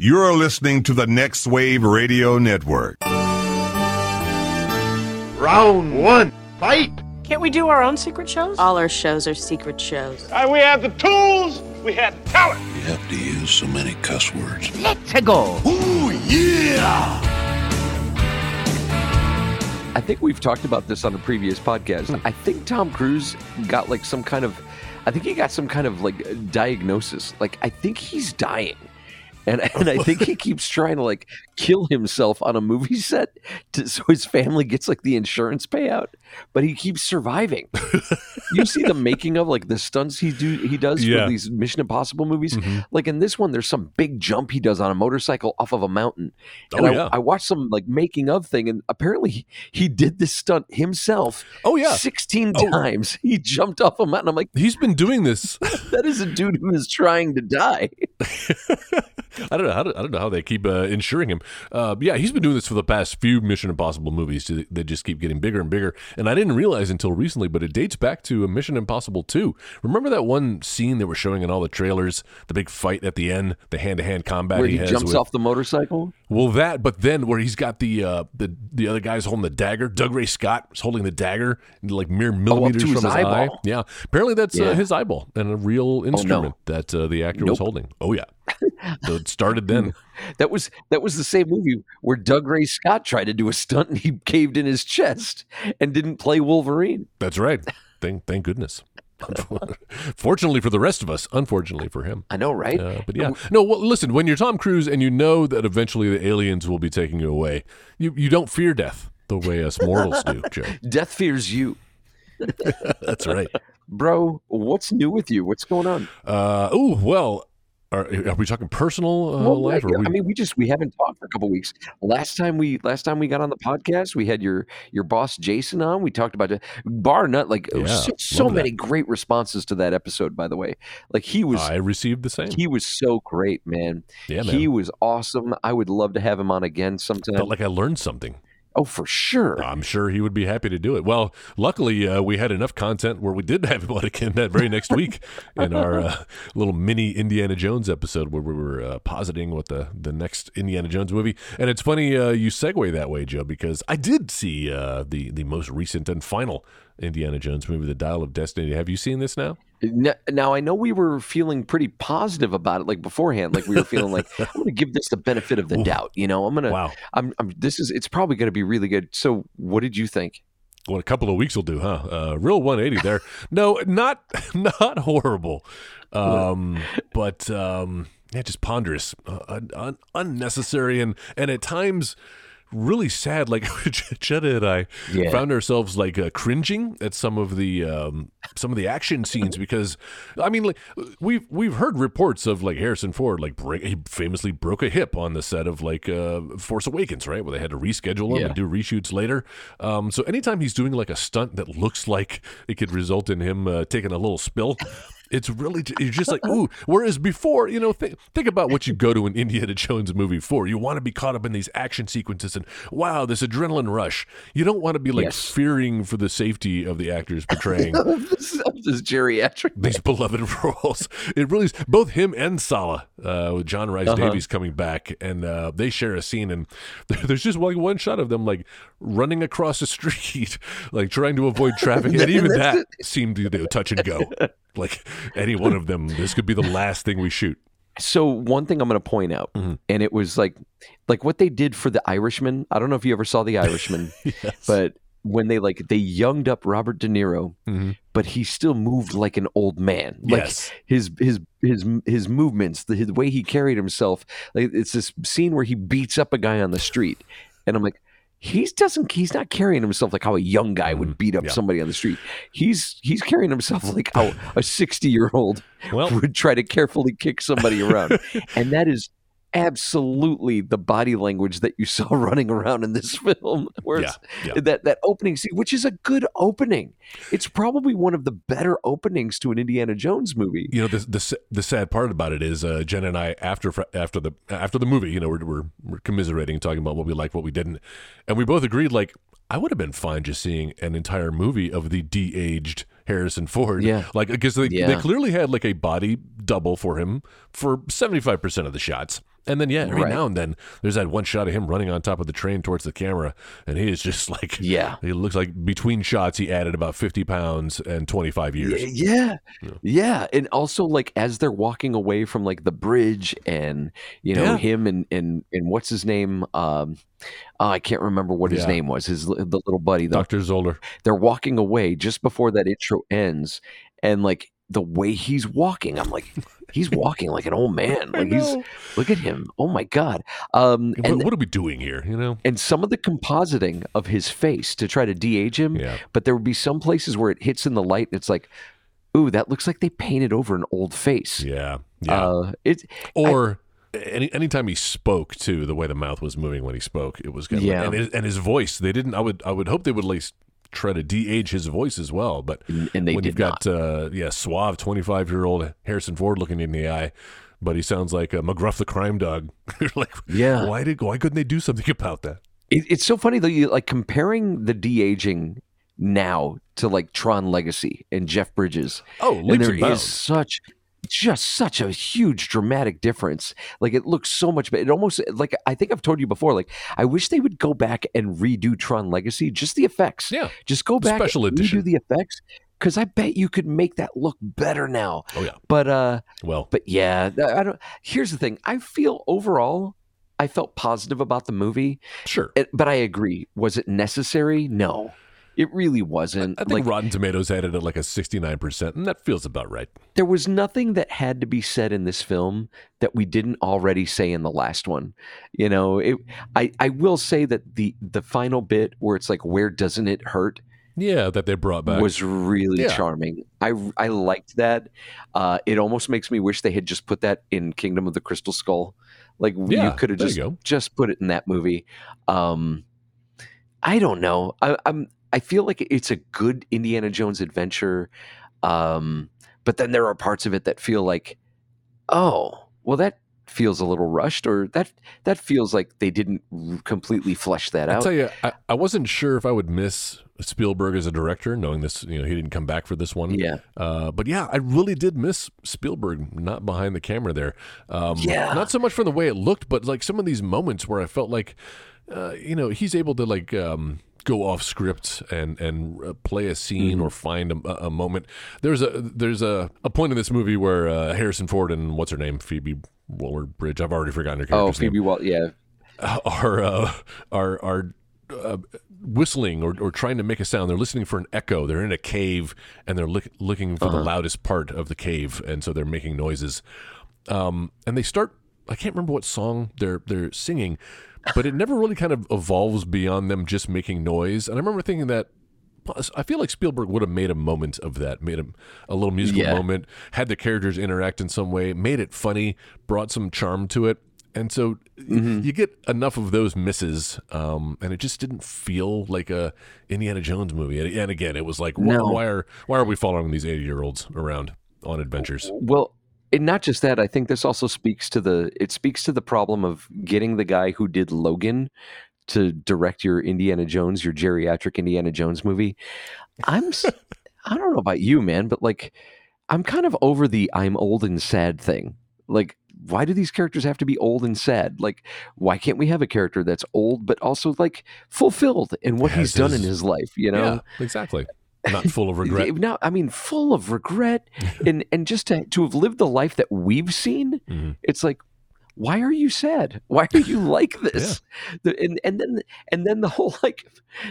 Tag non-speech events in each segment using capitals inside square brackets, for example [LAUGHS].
You're listening to the Next Wave Radio Network. Round one, fight! Can't we do our own secret shows? All our shows are secret shows. Uh, we have the tools, we have the talent. You have to use so many cuss words. Let's go. Ooh, yeah! I think we've talked about this on a previous podcast. I think Tom Cruise got like some kind of, I think he got some kind of like diagnosis. Like, I think he's dying. And, and I think he [LAUGHS] keeps trying to like kill himself on a movie set to, so his family gets like the insurance payout, but he keeps surviving. you see the making of like the stunts he do he does Yeah. for these Mission Impossible movies. Mm-hmm. Like in this one, there's some big jump he does on a motorcycle off of a mountain. And Oh, I, yeah. I watched some like making of thing, and apparently he, did this stunt himself. Oh, yeah. 16 Oh. times. He jumped off a mountain. I'm like, He's been doing this. [LAUGHS] that is a dude who is trying to die. [LAUGHS] I don't know. How to, I don't know how they keep uh, insuring him. Uh, yeah, he's been doing this for the past few Mission Impossible movies. They just keep getting bigger and bigger. And I didn't realize until recently, but it dates back to Mission Impossible 2. Remember that one scene they were showing in all the trailers, the big fight at the end, the hand to hand combat Where he, he has jumps with, off the motorcycle. Well, that, but then where he's got the uh, the the other guy's holding the dagger. Dougray Scott is holding the dagger, like mere millimeters Oh, from his his eye. eyeball. Yeah, apparently that's Yeah. Uh, his eyeball and a real instrument that uh, the actor was holding. Oh yeah, so it started then. [LAUGHS] That was that was the same movie where Dougray Scott tried to do a stunt and he caved in his chest and didn't play Wolverine. That's right. Thank thank goodness. [LAUGHS] Fortunately for the rest of us, unfortunately for him. I know, right? Uh, but yeah, no. Well, listen, when you're Tom Cruise and you know that eventually the aliens will be taking you away, you you don't fear death the way us mortals do, [LAUGHS] Joe. Death fears you, [LAUGHS] That's right. bro. What's new with you? What's going on? Uh, oh well, are, are we talking personal uh, Well, life? Or yeah, we, I mean, we just we haven't talked for a couple weeks. Last time we last time we got on the podcast, we had your your boss Jason on. We talked about it. Bar nut like Yeah, so, so many great responses to that episode. By the way, like he was I received the same. he was so great, man. yeah, man. He was awesome. I would love to have him on again sometime. Felt like I learned something. Oh, for sure. I'm sure he would be happy to do it. Well, luckily, uh, we had enough content where we did have him [LAUGHS] on again that very next week in our uh, little mini Indiana Jones episode where we were uh, positing what the, the next Indiana Jones movie. And it's funny uh, you segue that way, Joe, because I did see uh, the, the most recent and final Indiana Jones movie, The Dial of Destiny. Have you seen this now? N- Now I know we were feeling pretty positive about it, like beforehand. Like we were feeling like [LAUGHS] I'm going to give this the benefit of the doubt. You know, I'm gonna. Wow. I'm, I'm. This is. It's probably going to be really good. So, what did you think? What a couple of weeks will do, huh? Uh, real 180 there. no, not [LAUGHS] not horrible, um, but um, yeah, just ponderous, uh, un- un- unnecessary, and and at times really sad. Like [LAUGHS] Chetta and I Yeah. found ourselves like uh, cringing at some of the um, some of the action scenes because I mean, like we've we've heard reports of like Harrison Ford like break, he famously broke a hip on the set of like uh, Force Awakens, right, where they had to reschedule him Yeah. and do reshoots later. Um, so anytime he's doing like a stunt that looks like it could result in him uh, taking a little spill. It's really you're just like ooh. Whereas before, you know, think think about what you go to an Indiana Jones movie for. You want to be caught up in these action sequences and wow, this adrenaline rush. You don't want to be like Yes. fearing for the safety of the actors portraying [LAUGHS] this, this geriatric. these beloved [LAUGHS] roles. It really is both him and Sallah, uh, with John Rhys Uh-huh. Davies coming back, and uh, they share a scene, and [LAUGHS] there's just like one shot of them like running across the street, like trying to avoid traffic, and even that seemed to do touch and go. [LAUGHS] Like any one of them, this could be the last thing we shoot. So one thing I'm going to point out, Mm-hmm. and it was like, like what they did for the Irishman. I don't know if you ever saw the [LAUGHS] Irishman, but when they like they younged up Robert De Niro, Mhm. but he still moved like an old man. Like Yes. his his his his movements, the his way he carried himself. Like it's this scene where he beats up a guy on the street, and I'm like. He doesn't. He's not carrying himself like how a young guy would beat up Mm-hmm. yeah. somebody on the street. He's he's carrying himself like how [LAUGHS] a sixty year old Well- would try to carefully kick somebody around, [LAUGHS] and that is absolutely the body language that you [LAUGHS] saw running around in this film. Where Yeah, yeah. that that opening scene, which is a good opening, it's probably one of the better openings to an Indiana Jones movie. You know the the, the sad part about it is uh, Jen and I after after the after the movie, you know, we're, we're we're commiserating, talking about what we liked, what we didn't, and we both agreed like I would have been fine just seeing an entire movie of the de-aged Harrison Ford. Yeah. like because they they clearly had like a body double for him for seventy five percent of the shots. And then, yeah, every Right. now and then, there's that one shot of him running on top of the train towards the camera, and he is just [LAUGHS] like, Yeah. he looks like between shots, he added about 50 pounds and 25 years. Y- Yeah, yeah, and also like as they're walking away from like the bridge, and you know Yeah. him and and and what's his name? Um, oh, I can't remember what his Yeah. name was. His the little buddy. The, Dr. Zoller. they're walking away just before that intro ends, and like the way he's walking, I'm like, he's walking like an old man. [LAUGHS] Like he's look at him. Oh my god. Um, What, and what are we doing here? You know? and some of the compositing of his face to try to de-age him Yeah. but there would be some places where it hits in the light and it's like ooh that looks like they painted over an old face Yeah. Yeah. uh it or any anytime he spoke too, the way the mouth was moving when he spoke, it was good. Yeah. and his, and his voice. They didn't. I would I would hope they would at least try to de-age his voice as well. But and they when you've got uh, yeah suave twenty five year old Harrison Ford looking in the eye, but he sounds like a McGruff the crime dog. [LAUGHS] Like, Yeah. why did why couldn't they do something about that? It, it's so funny though. You like comparing the de aging now to like Tron Legacy and Jeff Bridges. Oh, and leaps there and bounds. is such just such a huge dramatic difference. Like it looks so much better. It almost like I think I've told you before. Like I wish they would go back and redo Tron Legacy, just the effects. Yeah. just go back Special and edition. redo the effects because I bet you could make that look better now. Oh yeah. But uh, Well, but yeah, I don't. Here's the thing. I feel overall, I felt positive about the movie. sure. It, but I agree. Was it necessary? No, it really wasn't. I think like Rotten Tomatoes had it at like a sixty nine percent, and that feels about right. there was nothing that had to be said in this film that we didn't already say in the last one. You know, it, I I will say that the the final bit where it's like, where doesn't it hurt? Yeah, that they brought back. was really Yeah. charming. I I liked that. Uh, it almost makes me wish they had just put that in Kingdom of the Crystal Skull. Like Yeah, you could have just just put it in that movie. Um, I don't know. I, I'm I feel like it's a good Indiana Jones adventure, um, but then there are parts of it that feel like, oh, well, that feels a little rushed, or that that feels like they didn't completely flesh that out. I tell you, I, I wasn't sure if I would miss Spielberg as a director, knowing this. You know, he didn't come back for this one. Yeah. Uh, but yeah, I really did miss Spielberg not behind the camera there. Um, Yeah. Not so much from the way it looked, but like some of these moments where I felt like, uh, you know, he's able to like. Um, go off script and and uh, play a scene Mm-hmm. or find a, a moment there's a there's a, a point in this movie where uh, Harrison Ford and what's her name Phoebe Waller-Bridge I've already forgotten her oh, name Phoebe Wall, yeah, [LAUGHS] are uh, are are uh, whistling or, or trying to make a sound. They're listening for an echo. They're in a cave and they're look, looking for the loudest part of the cave, and so they're making noises. Um, and they start. I can't remember what song they're they're singing, but it never really kind of evolves beyond them just making noise. And I remember thinking that. I feel like Spielberg would have made a moment of that, made a, a little musical Yeah. moment, had the characters interact in some way, made it funny, brought some charm to it. And so y- you get enough of those misses, um, and it just didn't feel like a Indiana Jones movie. And, again, it was like, No. why are why are we following these eighty year olds around on adventures? Well, and not just that, I think this also speaks to the it speaks to the problem of getting the guy who did Logan to direct your Indiana Jones, your geriatric Indiana Jones movie. I'm [LAUGHS] I don't know about you, man, but like I'm kind of over the I'm old and sad thing. Like why do these characters have to be old and sad? Like why can't we have a character that's old but also like fulfilled in what he's done in his- his life, you know? yeah, exactly. Not full of regret. [LAUGHS] Now, I mean, full of regret, [LAUGHS] and and just to to have lived the life that we've seen, Mhm. it's like, why are you sad? Why are you [LAUGHS] like this? The, and and then and then the whole like,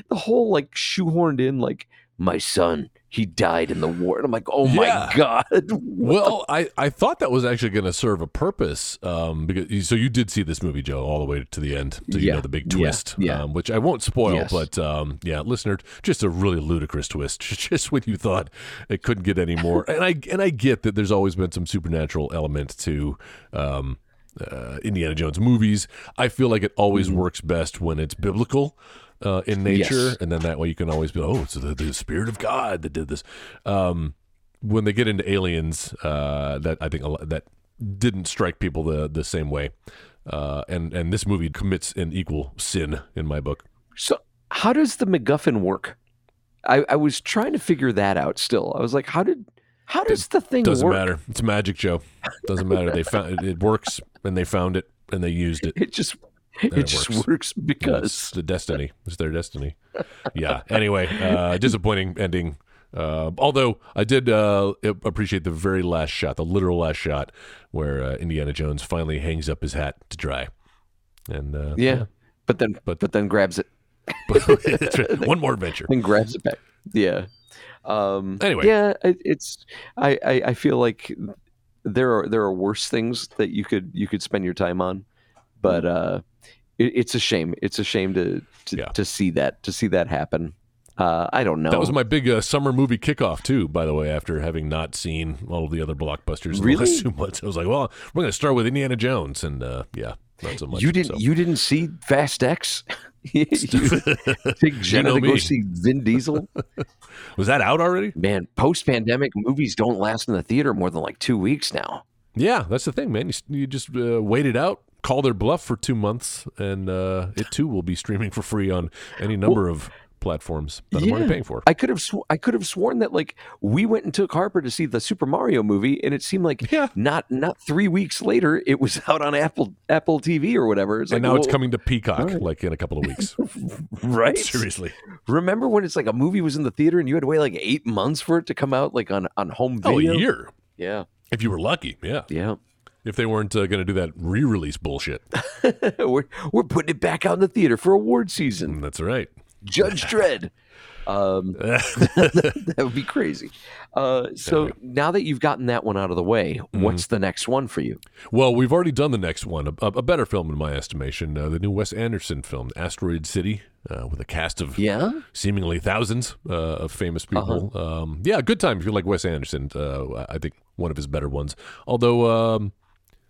the whole like shoehorned in like my son he died in the war, and I'm like, oh Yeah. my god. [LAUGHS] Well, I, I thought that was actually going to serve a purpose. Um, because so you did see this movie, Joe, all the way to the end. So you Yeah. know the big twist, Yeah. Um, which I won't spoil. Yes. But um, yeah, listener, just a really ludicrous twist. [LAUGHS] Just when you thought it couldn't get any more. and I and I get that there's always been some supernatural element to. Um, uh, Indiana Jones movies. I feel like it always works best when it's biblical uh, in nature. Yes. and then that way you can always be, oh, it's the, the spirit of God that did this. Um, when they get into aliens, uh, that I think a lot, that didn't strike people the the same way, uh, and and this movie commits an equal sin in my book. So how does the MacGuffin work? I, I was trying to figure that out. Still, I was like, how did how does the thing work Doesn't work? matter. It's magic, Joe. Doesn't matter. They found it, it works, and they found it, and they used it. [LAUGHS] It just it, it just works. works, It's because the destiny. It's their destiny. Yeah. [LAUGHS] Anyway, uh, disappointing ending. Uh, although I did uh, appreciate the very last shot, the literal last shot, where uh, Indiana Jones finally hangs up his hat to dry. And uh, yeah. But then But- but, then grabs it [LAUGHS] [LAUGHS] one more adventure. and grabs it back. Yeah. Um, Anyway. yeah, it, it's I, I I feel like there are there are worse things that you could you could spend your time on, but uh, it, it's a shame. It's a shame to to, Yeah. to see that to see that happen. Uh, I don't know. That was my big uh, summer movie kickoff too. By the way, after having not seen all of the other blockbusters in Really? the last [LAUGHS] two months, I was like, "Well, we're going to start with Indiana Jones," and uh, yeah, not so much. you didn't so. you didn't see Fast X? [LAUGHS] you [LAUGHS] take Jenna know to go see Vin Diesel. Was that out already? Man, post pandemic movies don't last in the theater more than like two weeks now. Yeah, that's the thing, man. You, you just uh, wait it out, call their bluff for two months, and uh, it too will be streaming for free on any number of platforms that I'm already paying for. I could have sw- I could have sworn that like we went and took Harper to see the Super Mario movie, and it seemed like [LAUGHS] Yeah. not not three weeks later it was [LAUGHS] out on Apple Apple TV or whatever. It's and like now it's coming to Peacock, like in a couple of weeks. [LAUGHS] right. Seriously. Remember when it's like a movie was in the theater and you had to wait like eight months for it to come out like on on home Oh, video? a year. Yeah, If you were lucky, yeah. yeah. If they weren't uh, going to do that re-release bullshit, [LAUGHS] we're we're putting it back out in the theater for award season. that's right. Judge [LAUGHS] Dredd. Um, [LAUGHS] that would be crazy. Uh, so now that you've gotten that one out of the way, Mm-hmm. what's the next one for you? Well, we've already done the next one, a, a better film in my estimation, uh, the new Wes Anderson film, Asteroid City, uh, with a cast of Yeah. seemingly thousands uh, of famous people. Uh-huh. Um, yeah, good time if you like Wes Anderson. Uh, I think one of his better ones, although um,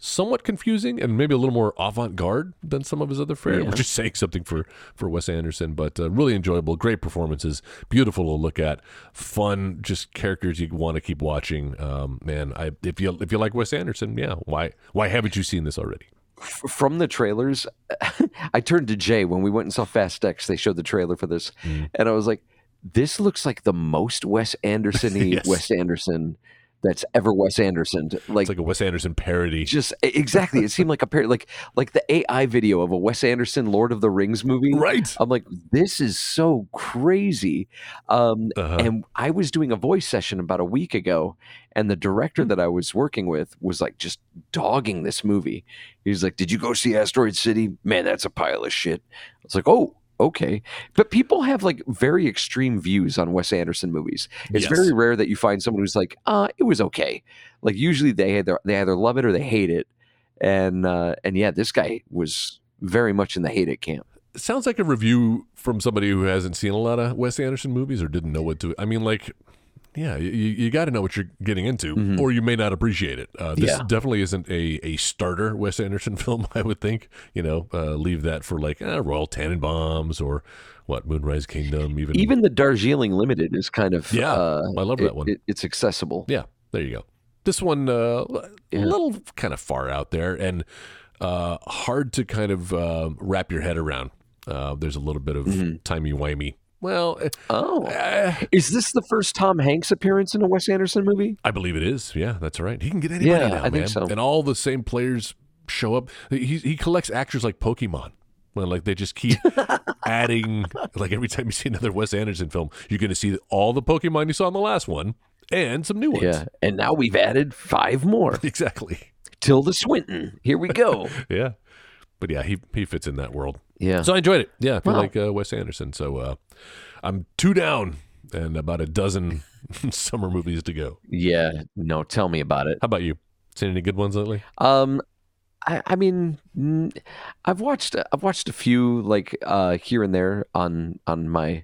somewhat confusing and maybe a little more avant-garde than some of his other fare, Yeah. which is saying something for for Wes Anderson. But uh, really enjoyable, great performances, beautiful to look at, fun, just characters you want to keep watching. Um, man, I if you if you like Wes Anderson, yeah, why why haven't you seen this already? From the trailers, [LAUGHS] I turned to Jay when we went and saw Fast X. They showed the trailer for this, Mm. and I was like, "This looks like the most Wes Anderson-y [LAUGHS] Yes. Wes Anderson that's ever Wes Anderson." Like, It's like a Wes Anderson parody. just exactly, it seemed like a pair, like like the AI video of a Wes Anderson Lord of the Rings movie. Right. I'm like, this is so crazy. Um, Uh-huh. And I was doing a voice session about a week ago, and the Hmm. director that I was working with was like just dogging this movie. He was like, Did you go see Asteroid City? Man, that's a pile of shit. I was like, Oh, okay. But people have like very extreme views on Wes Anderson movies. It's Yes. very rare that you find someone who's like, uh, it was okay. Like usually they either they either love it or they hate it. And uh, and yeah, this guy was very much in the hate it camp. Sounds like a review from somebody who hasn't seen a lot of Wes Anderson movies or didn't know what to. I mean, like, yeah, you, you got to know what you're getting into, or you may not appreciate it. Uh, this Yeah. definitely isn't a, a starter Wes Anderson [LAUGHS] film. I would think, you know, uh, leave that for like uh, Royal Tenenbaums or what Moonrise Kingdom, even Even the Darjeeling Limited is kind of Yeah, uh, I love it- that one. it- it's accessible. Yeah, there you go. This one uh, Yeah. a little kind of far out there and uh, hard to kind of uh, wrap your head around. Uh, there's a little bit of Mm-hmm. timey wimey. Well, eh, Oh, eh, is this the first Tom Hanks appearance in a Wes Anderson movie? I believe it is. Yeah, that's right. He can get anybody Yeah, now, I think man. so. And all the same players show up. He he collects actors like Pokemon. Well, like they just keep [LAUGHS] adding. Like every time you see another Wes Anderson film, you're going to see all the Pokemon you saw in the last one and some new ones. Yeah, and now we've added five more. [LAUGHS] exactly. Tilda Swinton. Here we go. [LAUGHS] Yeah, but yeah, he he fits in that world. Yeah. So I enjoyed it. Yeah, I feel Wow. like uh, Wes Anderson. So uh, I'm two down and about a dozen [LAUGHS] summer movies to go. yeah. No, tell me about it. How about you? Seen any good ones lately? Um, I, I mean, I've watched I've watched a few like uh here and there on on my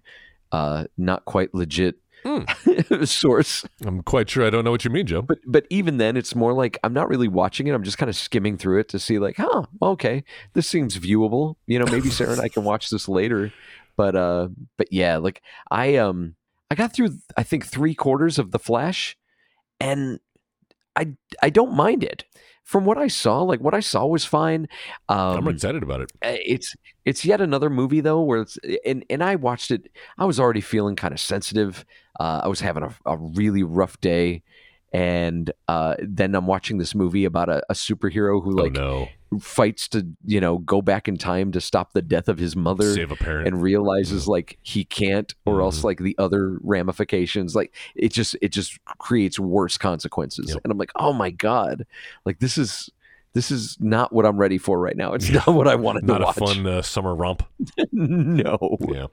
uh not quite legit [LAUGHS] source. I'm quite sure I don't know what you mean, Joe. But but even then, it's more like I'm not really watching it. I'm just kind of skimming through it to see like, huh, okay, this seems viewable. You know, maybe Sarah and I can watch this later. But uh, but yeah, like I um I got through I think three quarters of the Flash, and I I don't mind it. From what I saw, like what I saw was fine. Um, I'm excited about it. uh, it's it's yet another movie though where it's and and I watched it. I was already feeling kind of sensitive. Uh, I was having a, a really rough day, and uh, then I'm watching this movie about a, a superhero who like oh no, fights to you know go back in time to stop the death of his mother save a parent. and realizes like he can't or else Mhm. like the other ramifications like it just it just creates worse consequences Yep. and i'm like oh my god like this is this is not what i'm ready for right now it's not what i wanted Not to a fun uh, summer romp. [LAUGHS] no Yeah.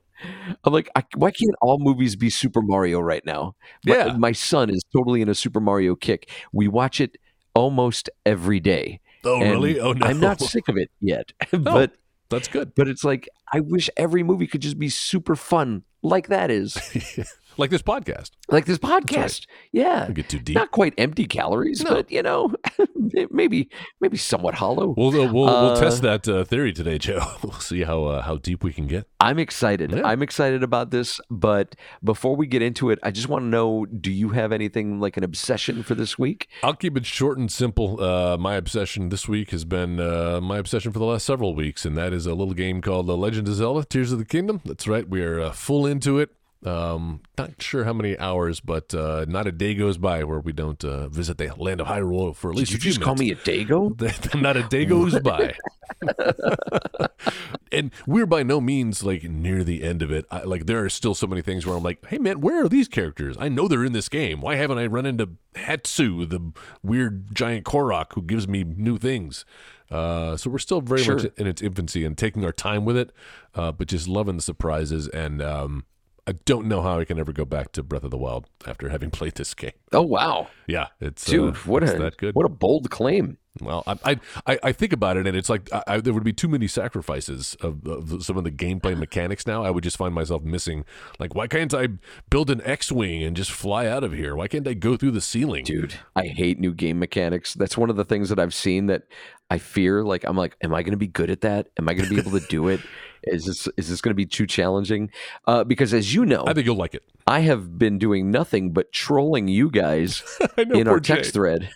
i'm like I, why can't all movies be super mario right now my, Yeah. my son is totally in a super mario kick we watch it almost every day Oh really? Oh no. i'm not sick of it yet [LAUGHS] but That's good. but it's like I wish every movie could just be super fun like that is. [LAUGHS] like this podcast. Like this podcast. Yeah. Don't get too deep. Not quite empty calories, No. but you know, [LAUGHS] maybe maybe somewhat hollow. We'll uh, we'll, we'll Uh, test that uh, theory today, Joe. [LAUGHS] We'll see how uh, how deep we can get. I'm excited. Yeah. I'm excited about this, but before we get into it, I just want to know do you have anything like an obsession for this week? I'll keep it short and simple. Uh, my obsession this week has been uh, my obsession for the last several weeks, and that is a little game called The Legend of Zelda: Tears of the Kingdom. That's right, we are uh, full into it. Um, not sure how many hours, but uh, not a day goes by where we don't uh, visit the land of Hyrule for at least Did you just call me a dago? [LAUGHS] not a day goes by. [LAUGHS] and we're by no means like near the end of it. I, like there are still so many things where I'm like, hey man, where are these characters? I know they're in this game. Why haven't I run into Hestu, the weird giant Korok who gives me new things? Uh, so we're still very much in its infancy and taking our time with it, uh, but just loving the surprises. And um, I don't know how I can ever go back to Breath of the Wild after having [LAUGHS] played this game. Oh wow. Yeah, it's Dude, uh, what it's a that good. what a bold claim. Well, I, I I I think about it, and it's like I, I, there would be too many sacrifices of, of some of the gameplay [SIGHS] mechanics. Now, I would just find myself missing. Like, why can't I build an X-wing and just fly out of here? Why can't I go through the ceiling? Dude, I hate new game mechanics. That's one of the things that I've seen that I fear. Like, I'm like, am I going to be good at that? Am I going to be able to do it? [LAUGHS] Is this is this going to be too challenging? Uh, because as you know, I think you'll like it. I have been doing nothing but trolling you guys [LAUGHS] know, in our poor Jay. text thread.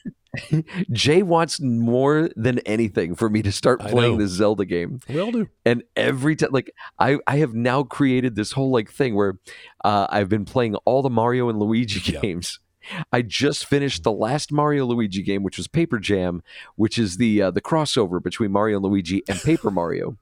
[LAUGHS] Jay wants more than anything for me to start playing this Zelda game. We all do. And every time, like I, I have now created this whole like thing where uh, I've been playing all the Mario and Luigi [LAUGHS] Yeah. games. I just finished the last Mario Luigi game, which was Paper Jam, which is the uh, the crossover between Mario and Luigi and Paper Mario.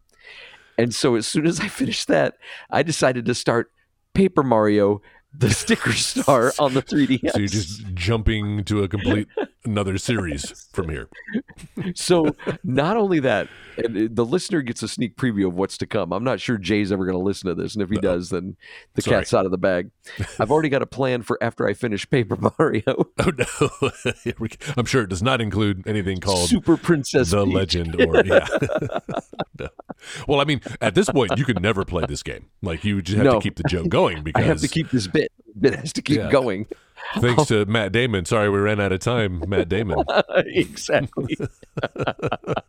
And so as soon as I finished that, I decided to start Paper Mario, the sticker star on the 3DS. So you're just jumping to a complete another series from here. so not only that, and the listener gets a sneak preview of what's to come. I'm not sure Jay's ever going to listen to this, and if he No. does, then the Sorry. cat's out of the bag. [LAUGHS] I've already got a plan for after I finish Paper Mario, Oh no! [LAUGHS] Here we go. I'm sure it does not include anything called Super Princess the Peach. legend or yeah. [LAUGHS] No. Well, I mean, at this point, you could never play this game. Like you just have No. to keep the joke going I because have to keep this bit. Bit has to keep Yeah. going. thanks [LAUGHS] to Matt Damon. Sorry, we ran out of time. Matt Damon. [LAUGHS] exactly. [LAUGHS]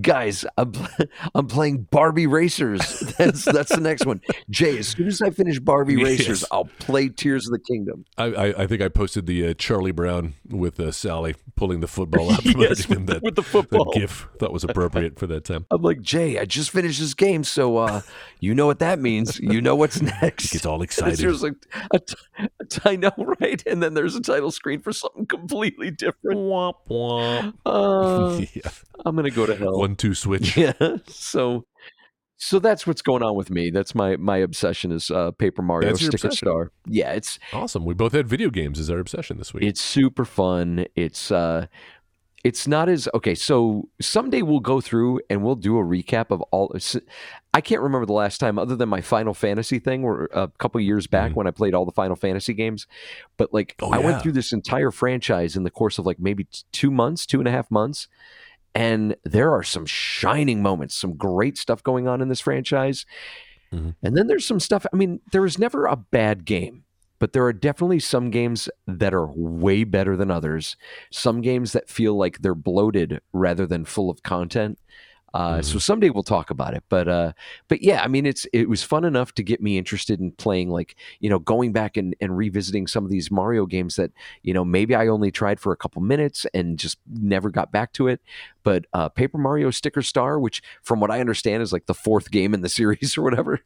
Guys, I'm [LAUGHS] I'm playing Barbie Racers. [LAUGHS] That's that's the next one. Jay, as soon as I finish Barbie Yes. Racers, I'll play Tears of the Kingdom. I, I, I think I posted the uh, Charlie Brown with uh, Sally pulling the football [LAUGHS] up. Yes, with the- that, with the football. That GIF that was appropriate for that time. I'm like, Jay, I just finished this game, so uh, you know what that means. You know what's next. He gets all excited. There's like a t- a t- I know, right? And then there's a title screen for something completely different. Womp womp. Uh, yeah. I'm gonna go to hell. One two switch. [LAUGHS] Yeah. So, so that's what's going on with me. That's my my obsession is uh, Paper Mario That's Sticker? Star. Yeah, it's Awesome. We both had video games as our obsession this week. it's super fun. It's uh it's not as okay, so someday we'll go through and we'll do a recap of all I can't remember the last time other than my Final Fantasy thing where a couple years back Mhm. when I played all the Final Fantasy games. But like Oh, I yeah. went through this entire franchise in the course of like maybe two months, two and a half months. And there are some shining moments, some great stuff going on in this franchise. Mhm. And then there's some stuff. I mean, there is never a bad game, but there are definitely some games that are way better than others. Some games that feel like they're bloated rather than full of content. Uh, So someday we'll talk about it, but uh, but yeah, I mean, it's it was fun enough to get me interested in playing, like you know, going back and, and revisiting some of these Mario games that you know maybe I only tried for a couple minutes and just never got back to it. But uh, Paper Mario Sticker Star, which from what I understand is like the fourth game in the [LAUGHS] series or whatever,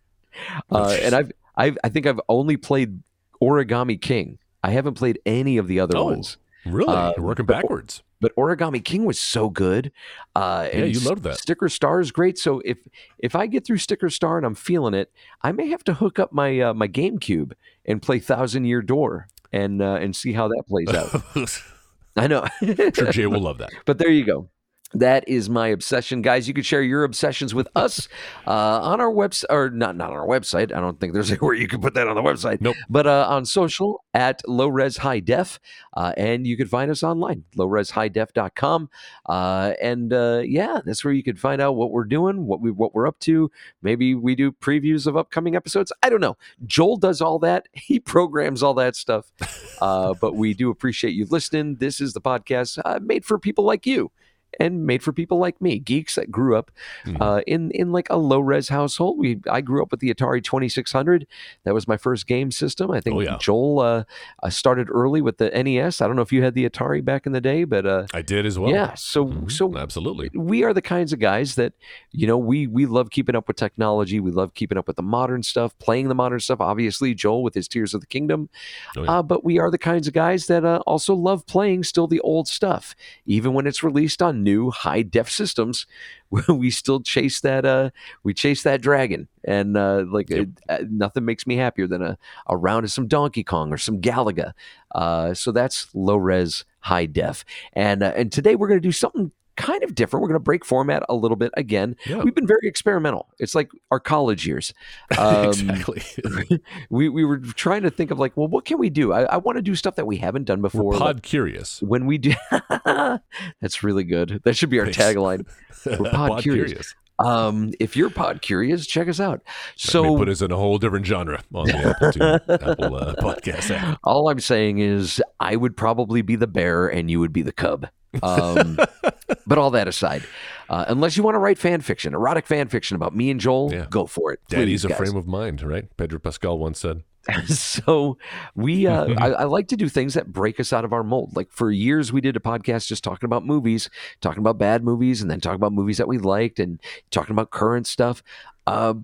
uh, and I've I've I think I've only played Origami King. I haven't played any of the other Oh, ones. Really? Uh, working backwards. But Origami King was so good. Uh, Yeah, and you love that. Sticker Star is great. So if if I get through Sticker Star and I'm feeling it, I may have to hook up my uh, my GameCube and play Thousand Year Door and uh, and see how that plays out. [LAUGHS] I know. sure Jay will [LAUGHS] love that. But there you go. That is my obsession, guys. You can share your obsessions with us uh, on our website, or not not on our website. I don't think there's [LAUGHS] anywhere you can put that on the website. Nope. But uh, on social at low res high def, uh, and you can find us online lowreshighDef.com. Uh, and uh, yeah, that's where you can find out what we're doing, what we what we're up to. Maybe we do previews of upcoming episodes. I don't know. Joel does all that. [LAUGHS] He programs all that stuff. [LAUGHS] Uh, but we do appreciate you listening. This is the podcast uh, made for people like you and made for people like me, geeks that grew up Mhm. uh, in in like a low res household. We I grew up with the Atari Twenty Six Hundred. That was my first game system. I think Oh, yeah. Joel uh, uh, started early with the NES. I don't know if you had the Atari back in the day, but uh, I did as well. yeah. So Mhm. so absolutely. we are the kinds of guys that you know we we love keeping up with technology we love keeping up with the modern stuff playing the modern stuff obviously joel with his tears of the kingdom Oh, yeah. uh, but we are the kinds of guys that uh, also love playing still the old stuff even when it's released on new high def systems [LAUGHS] we still chase that uh we chase that dragon. And uh like Yep. uh, nothing makes me happier than a, a round of some donkey kong or some galaga. Uh so that's low res high def. And uh, and today we're going to do something kind of different we're going to break format a little bit again Yeah. we've been very experimental it's like our college years [LAUGHS] um, exactly. [LAUGHS] we, we were trying to think of like well what can we do i, I want to do stuff that we haven't done before We're like, pod curious. when we do [LAUGHS] that's really good that should be our Thanks. tagline We're pod curious. um if you're pod curious check us out So so put us in a whole different genre on the Apple, two, Apple uh, podcast app. all i'm saying is i would probably be the bear and you would be the cub um but all that aside uh, unless you want to write fan fiction erotic fan fiction about me and joel Yeah. go for it Daddy's Please, a frame of mind, right? Pedro Pascal once said. [LAUGHS] so we uh, [LAUGHS] I, I like to do things that break us out of our mold like for years we did a podcast just talking about movies talking about bad movies and then talking about movies that we liked and talking about current stuff uh,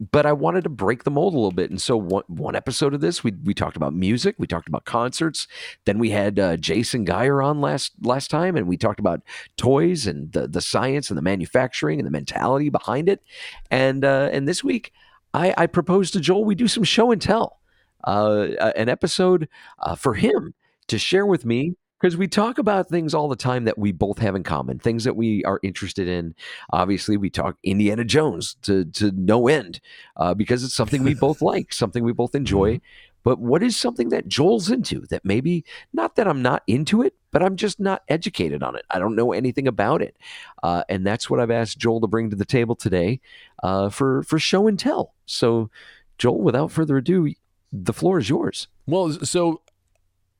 but I wanted to break the mold a little bit, and so one, one episode of this, we we talked about music, we talked about concerts. Then we had uh, Jason Geyer on last last time, and we talked about toys and the the science and the manufacturing and the mentality behind it. And uh, and this week, I, I proposed to Joel we do some show and tell, uh, an episode uh, for him to share with me because we talk about things all the time that we both have in common, things that we are interested in. Obviously, we talk Indiana Jones to to no end uh, because it's something we both [LAUGHS] like, something we both enjoy. But what is something that Joel's into that maybe not that I'm not into it, but I'm just not educated on it. I don't know anything about it, uh, and that's what I've asked Joel to bring to the table today uh, for for show and tell. So, Joel, without further ado, the floor is yours. Well, so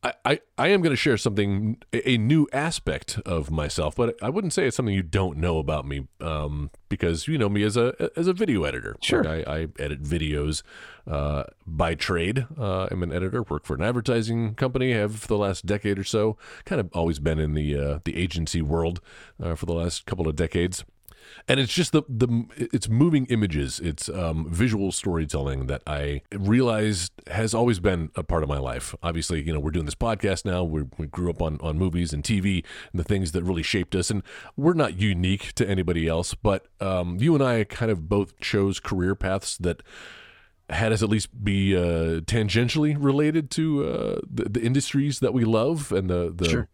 I, I, I am going to share something, a, new aspect of myself, but I wouldn't say it's something you don't know about me, um, because you know me as a as a video editor. Sure. Like, I, I edit videos uh, by trade. Uh, I'm an editor. Work for an advertising company. Have for the last decade or so. Kind of always been in the uh, the agency world uh, for the last couple of decades and it's just the the it's moving images. It's um, visual storytelling that i realized has always been a part of my life. Obviously you know we're doing this podcast now. We we grew up on on movies and tv and the things that really shaped us. And we're not unique to anybody else but um, you and i kind of both chose career paths that had us at least be uh, tangentially related to uh, the, the industries that we love and the the Sure.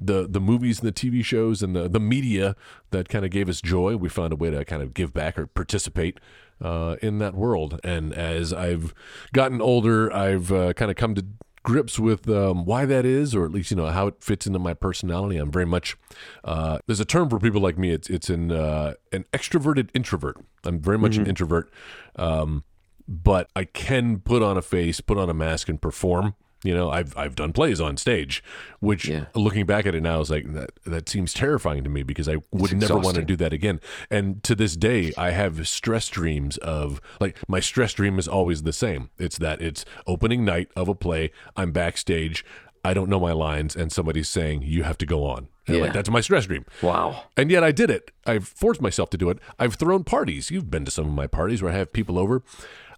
The the movies and the TV shows and the the media that kind of gave us joy. We found a way to kind of give back or participate uh, in that world. And as I've gotten older, I've uh, kind of come to grips with um, why that is, or at least you know how it fits into my personality. I'm very much uh, there's a term for people like me. It's it's an uh, an extroverted introvert. I'm very much an introvert. Um, but I can put on a face, put on a mask, and perform. You know, I've I've done plays on stage, which Yeah. looking back at it now is like that that seems terrifying to me because I would never want to do that again. And to this day, I have stress dreams of like my stress dream is always the same. It's that it's opening night of a play. I'm backstage. I don't know my lines, and somebody's saying you have to go on. And Yeah. like that's my stress dream. Wow. And yet I did it. I've forced myself to do it. I've thrown parties. You've been to some of my parties where I have people over.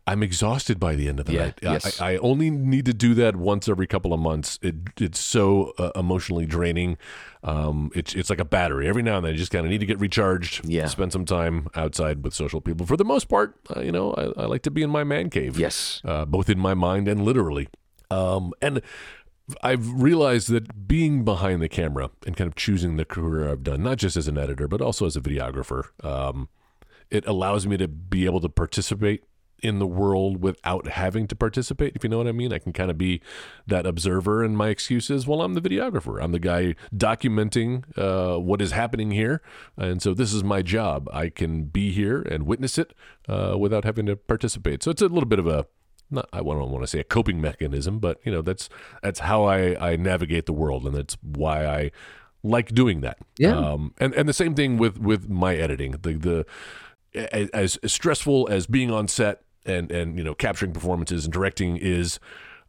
I'm exhausted by the end of the Yeah, night. yes. I, I only need to do that once every couple of months. It, it's so uh, emotionally draining. Um, it's it's like a battery. Every now and then, you just kind of need to get recharged. Yeah. spend some time outside with social people. For the most part, uh, you know, I, I like to be in my man cave. Yes. uh, both in my mind and literally. Um, and I've realized that being behind the camera and kind of choosing the career I've done, not just as an editor, but also as a videographer, um, it allows me to be able to participate in the world without having to participate, if you know what I mean. I can kind of be that observer, and my excuse is, well, I'm the videographer. I'm the guy documenting uh, what is happening here. And so this is my job. I can be here and witness it uh, without having to participate. So it's a little bit of a not I don't want to say a coping mechanism, but you know that's that's how I I navigate the world, and that's why I like doing that. Yeah. Um, and and the same thing with with my editing. The the as, as stressful as being on set and and you know capturing performances and directing is,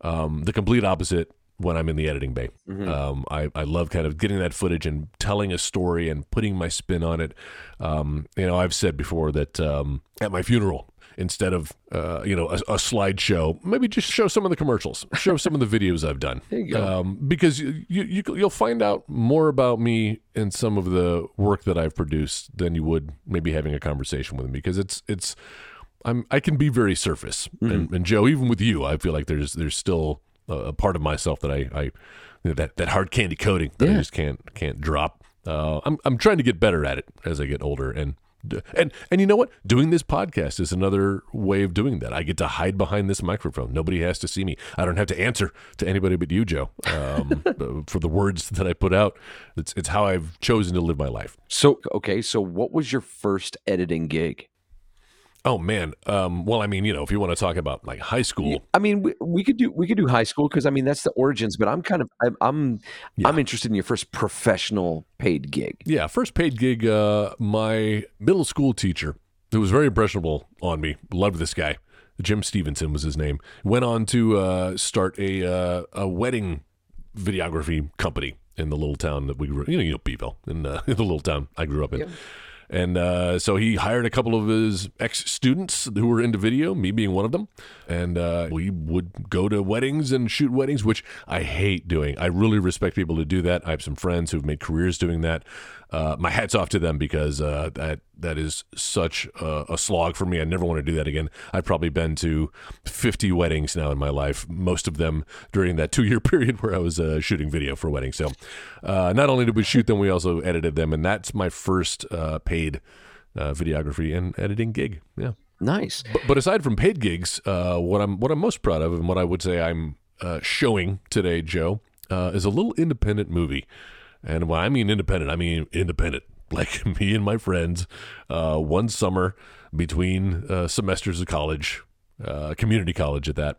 um, the complete opposite when I'm in the editing bay. Um, I, I love kind of getting that footage and telling a story and putting my spin on it. Um, you know, I've said before that um, at my funeral, instead of uh, you know a, a slideshow, maybe just show some of the commercials, show some of the [LAUGHS] videos I've done. There you go. Um, because you, you you'll find out more about me and some of the work that I've produced than you would maybe having a conversation with me because it's it's I'm I can be very surface and, and Joe even with you I feel like there's there's still a, a part of myself that I I that that hard candy coating that I just can't can't drop. Uh, I'm I'm trying to get better at it as I get older and. And and you know what? Doing this podcast is another way of doing that. I get to hide behind this microphone. Nobody has to see me. I don't have to answer to anybody but you, Joe, um, [LAUGHS] for the words that I put out. It's it's how I've chosen to live my life. So okay, so what was your first editing gig? Oh man. Um, well, I mean, you know, if you want to talk about like high school, I mean, we, we could do we could do high school because I mean that's the origins. But I'm kind of I'm I'm, I'm interested in your first professional paid gig. yeah, first paid gig. Uh, my middle school teacher, who was very impressionable on me, loved this guy. Jim Stevenson was his name. Went on to uh, start a uh, a wedding videography company in the little town that we grew. You know, you know, Beeville, in, uh, in [LAUGHS] the little town I grew up in. And uh, so he hired a couple of his ex students who were into video, me being one of them. And uh, we would go to weddings and shoot weddings, which I hate doing. I really respect people who do that. I have some friends who've made careers doing that. Uh, my hat's off to them because uh, that that is such a, a slog for me. I never want to do that again. I've probably been to 50 weddings now in my life, most of them during that two year [LAUGHS] period where I was uh, shooting video for weddings. So uh, not only did we shoot them, we also edited them. And that's my first uh, paid uh, videography and editing gig. Yeah. Nice. But, but aside from paid gigs, uh, what I'm what I'm most proud of, and what I would say I'm uh, showing today, Joe, uh, is a little independent movie. And when I mean independent, I mean independent. [LAUGHS] Like me and my friends, uh, one summer between uh, semesters of college, uh, community college at that.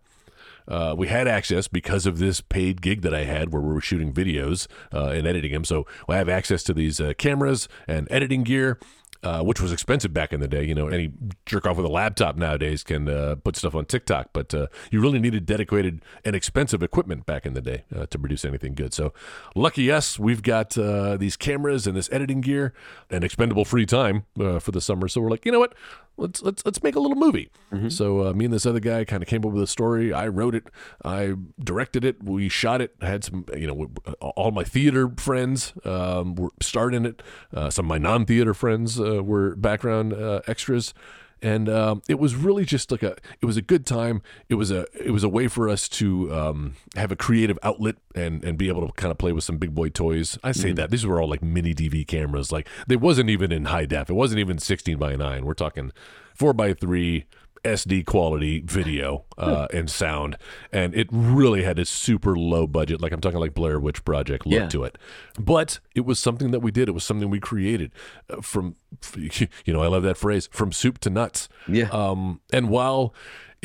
Uh, we had access because of this paid gig that I had where we were shooting videos uh, and editing them. So I have access to these uh, cameras and editing gear, uh, which was expensive back in the day. You know, any jerk off with a laptop nowadays can uh, put stuff on TikTok, but uh, you really needed dedicated and expensive equipment back in the day uh, to produce anything good. So lucky us, we've got uh, these cameras and this editing gear and expendable free time for the summer. So we're like, you know what? Let's let's let's make a little movie. So uh, me and this other guy kind of came up with a story. I wrote it. I directed it. We shot it. I had some, you know, all my theater friends um, were starred in it. Uh, some of my non-theater friends uh, were background uh, extras, and um, it was really just like a. It was a good time. It was a. It was a way for us to um, have a creative outlet and and be able to kind of play with some big boy toys. I say that these were all like mini DV cameras. Like they wasn't even in high def. It wasn't even sixteen by nine. We're talking four by three. SD quality video uh, and sound, and it really had a super low budget. Like I'm talking like Blair Witch Project look Yeah. to it, but it was something that we did. It was something we created uh, from, [LAUGHS] you know, I love that phrase from soup to nuts. Yeah. Um, and while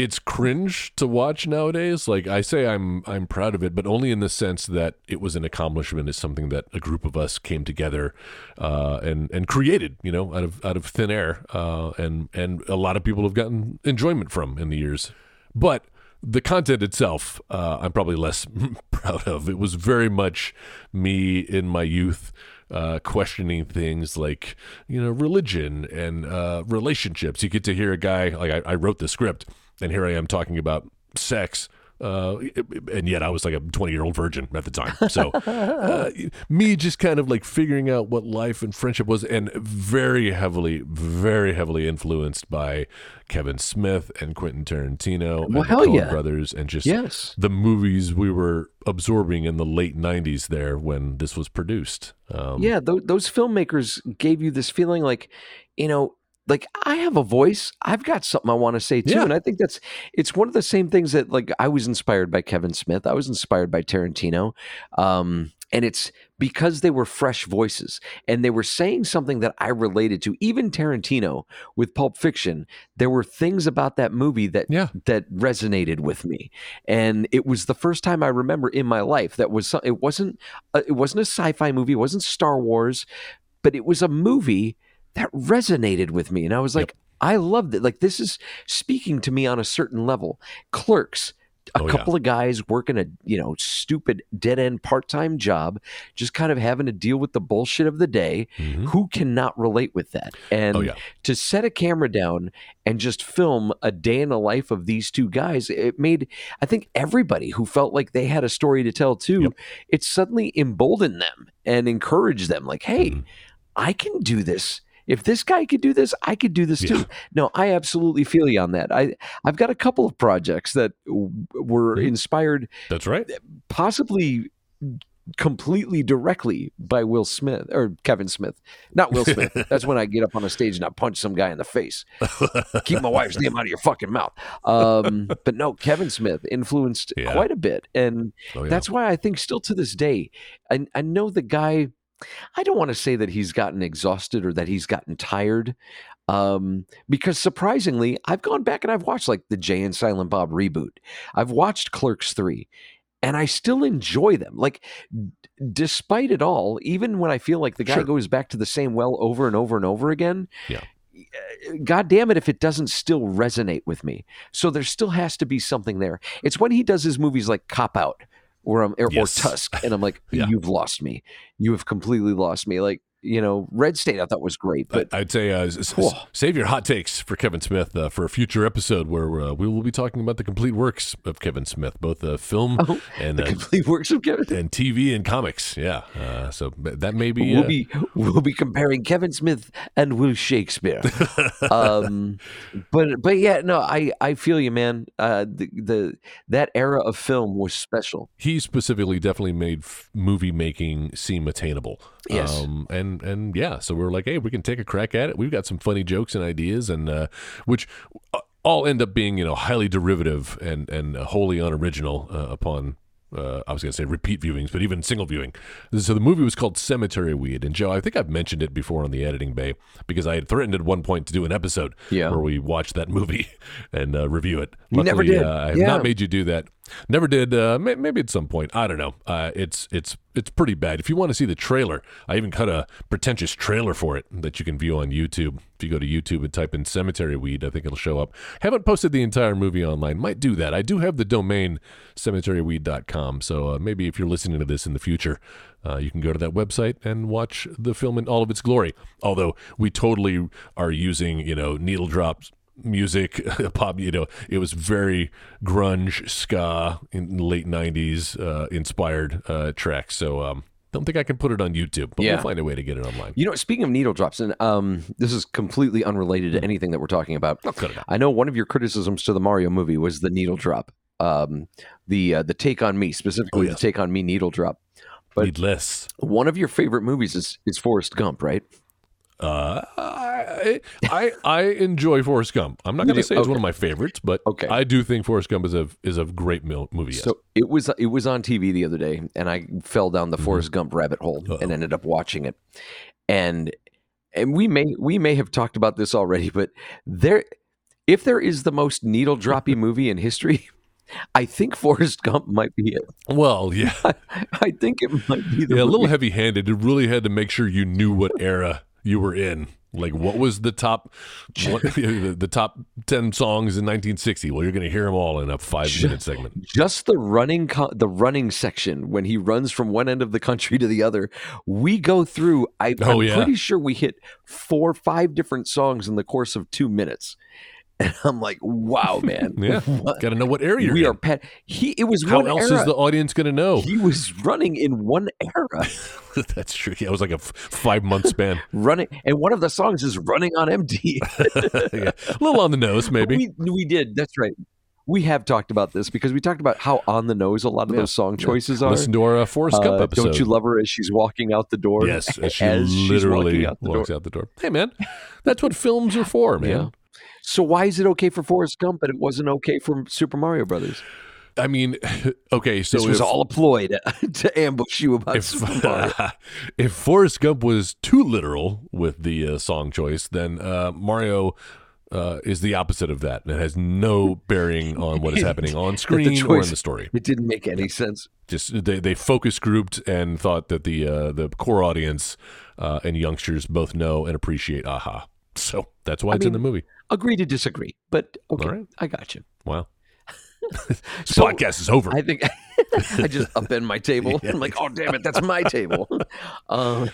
it's cringe to watch nowadays, like I say, I'm I'm proud of it, but only in the sense that it was an accomplishment. It's something that a group of us came together uh, and and created, you know, out of out of thin air, uh, and and a lot of people have gotten enjoyment from in the years. But the content itself, uh, I'm probably less [LAUGHS] proud of. It was very much me in my youth uh, questioning things like, you know, religion and uh, relationships. You get to hear a guy, like I, I wrote the script, and here I am talking about sex. Uh, and yet I was like a 20 year old virgin at the time. So, [LAUGHS] uh, me just kind of like figuring out what life and friendship was, and very heavily, very heavily influenced by Kevin Smith and Quentin Tarantino Well, and hell the Coen yeah. brothers, and just Yes. the movies we were absorbing in the late 90s there when this was produced. Um, yeah, th- those filmmakers gave you this feeling like, you know, like I have a voice. I've got something I want to say too, Yeah. and I think that's it's one of the same things that like I was inspired by Kevin Smith. I was inspired by Tarantino, um, and it's because they were fresh voices and they were saying something that I related to. Even Tarantino with Pulp Fiction, there were things about that movie that Yeah. that resonated with me, and it was the first time I remember in my life that was it wasn't uh, it wasn't a sci-fi movie, it wasn't Star Wars, but it was a movie that resonated with me, and I was like, I love that. Like this is speaking to me on a certain level. Clerks. A Oh, yeah. couple of guys working a you know stupid dead end part time job, just kind of having to deal with the bullshit of the day. Mhm. Who cannot relate with that? And Oh, yeah. to set a camera down and just film a day in the life of these two guys, it made I think everybody who felt like they had a story to tell too, Yep. it suddenly emboldened them and encouraged them. Like, hey, Mhm. I can do this. If this guy could do this, I could do this Yeah. too. No, I absolutely feel you on that. I I've got a couple of projects that w- were Mhm. inspired That's right. possibly completely directly by Will Smith or Kevin Smith. Not Will Smith. [LAUGHS] That's when I get up on a stage and I punch some guy in the face. Keep my wife's name out of your fucking mouth. Um, [LAUGHS] but no, Kevin Smith influenced Yeah. quite a bit. And Oh, yeah. that's why I think still to this day, I, I know the guy, I don't want to say that he's gotten exhausted or that he's gotten tired. Um, because surprisingly, I've gone back and I've watched like the Jay and Silent Bob reboot. I've watched Clerks 3 and I still enjoy them. Like, d- despite it all, even when I feel like the guy Sure. goes back to the same well over and over and over again, Yeah. God damn it, if it doesn't still resonate with me. So there still has to be something there. It's when he does his movies like Cop Out or, um, or, or Yes. Tusk, and I'm like, [LAUGHS] Yeah. you've lost me. You have completely lost me. Like, you know, Red State I thought was great, but I'd say uh, save your hot takes for Kevin Smith uh, for a future episode where uh, we will be talking about the complete works of Kevin Smith, both uh, film Oh, and the uh, complete works of Kevin. and TV and comics. Yeah, uh, so that may be. We'll be we'll be comparing Kevin Smith and Will Shakespeare. [LAUGHS] um, but but yeah, no, I I feel you, man. Uh, the the that era of film was special. he specifically definitely made f- movie making seem attainable. Yes. Um, and and yeah, so we're like, hey, we can take a crack at it. We've got some funny jokes and ideas, and uh, which uh, all end up being you know highly derivative and and wholly unoriginal uh, upon. Uh, I was going to say repeat viewings, but even single viewing. So the movie was called Cemetery Weed, and Joe, I think I've mentioned it before on the editing bay because I had threatened at one point to do an episode Yeah. where we watch that movie [LAUGHS] and uh, review it. You never did. Uh, I have Yeah. not made you do that. Never did. Uh, may, maybe at some point. I don't know. Uh, it's it's it's pretty bad. If you want to see the trailer, I even cut a pretentious trailer for it that you can view on YouTube. If you go to YouTube and type in "Cemetery Weed," I think it'll show up. Haven't posted the entire movie online. Might do that. I do have the domain cemeteryweed.com. So uh, maybe if you're listening to this in the future, uh, you can go to that website and watch the film in all of its glory. Although we totally are using you know needle drops music [LAUGHS] pop you know it was very grunge ska in the late 90s uh, inspired uh, tracks so um don't think i can put it on youtube but Yeah. we'll find a way to get it online You know, speaking of needle drops, and um, this is completely unrelated to anything that we're talking about. I'll cut it out. I know one of your criticisms to the Mario movie was the needle drop, um, the uh, the take on me specifically, Oh, yes. the take on me needle drop. But- needless One of your favorite movies is is Forrest Gump, right? Uh, I, I I enjoy Forrest Gump. I'm not going to say it's Okay. one of my favorites, but Okay. I do think Forrest Gump is a is a great mil- movie. Yes. So it was it was on TV the other day, and I fell down the Forrest Gump rabbit hole Mm-hmm. Uh-oh. and ended up watching it. And and we may we may have talked about this already, but there, if there is the most needle droppy [LAUGHS] movie in history, I think Forrest Gump might be it. well, yeah, [LAUGHS] I think it might be the yeah, a little heavy handed. It really had to make sure you knew what era you were in. Like, what was the top, what, [LAUGHS] the, the top ten songs in 1960? Well, you're going to hear them all in a five minute segment. just the running co- the running section when he runs from one end of the country to the other we go through I, Oh, i'm yeah. pretty sure we hit four five different songs in the course of two minutes and I'm like, wow, [LAUGHS] man. Yeah, [LAUGHS] What? got to know what area you're we in. are pet. He it was How else era. is the audience going to know? He was running in one era, [LAUGHS] That's true. Yeah, it was like a f- five month span. running, and one of the songs is "Running on Empty." yeah. A little on the nose, maybe. we we did. That's right. We have talked about this because we talked about how on the nose a lot of Yeah. those song choices are. Listen to our uh, Forrest Gump Uh, episode. don't you love her as she's walking out the door? Yes, as she as she's literally out walks door. out the door. Hey, man, that's what films are for, man. So why is it okay for Forrest Gump, but it wasn't okay for Super Mario Brothers? I mean, [LAUGHS] okay, so this was if, all a ploy to, [LAUGHS] to ambush you about Super [LAUGHS] Mario. if, if Forrest Gump was too literal with the uh, song choice, then uh, Mario uh, is the opposite of that, and it has no bearing on what is happening on screen or in the story. It didn't make any sense. Just they they focus grouped and thought that the uh, the core audience uh, and youngsters both know and appreciate aha. So that's why I it's in the movie. Agree to disagree, but okay, right. I got you. Wow. this So, podcast is over. I think [LAUGHS] I just upend my table. [LAUGHS] I'm like, oh damn it, that's my table. [LAUGHS] um,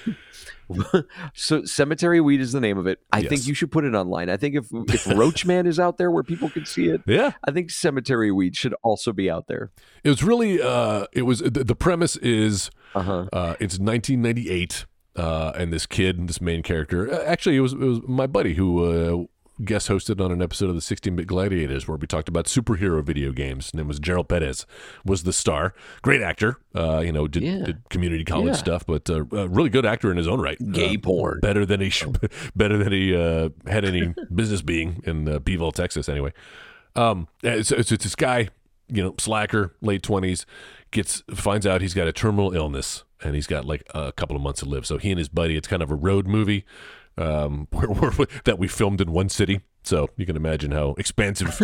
so cemetery weed is the name of it. I think you should put it online. I think if if Roachman is out there where people can see it, yeah. I think cemetery weed should also be out there. It was really uh it was the, the premise is Uh huh. uh it's 1998 uh and this kid this main character. Uh, actually it was it was my buddy who uh guest hosted on an episode of the 16-bit gladiators where we talked about superhero video games. His name was Gerald Perez was the star. Great actor. Uh you know did, Yeah. did community college Yeah. stuff but uh, a really good actor in his own right. Gay Uh, porn. better than he sh- [LAUGHS] better than he uh had any [LAUGHS] business being in uh, Beeville Texas anyway. Um, it's, it's, it's this guy, you know, slacker, late twenties, gets finds out he's got a terminal illness and he's got like a couple of months to live. So he and his buddy, it's kind of a road movie um, [LAUGHS] where, where, that we filmed in one city. So you can imagine how expansive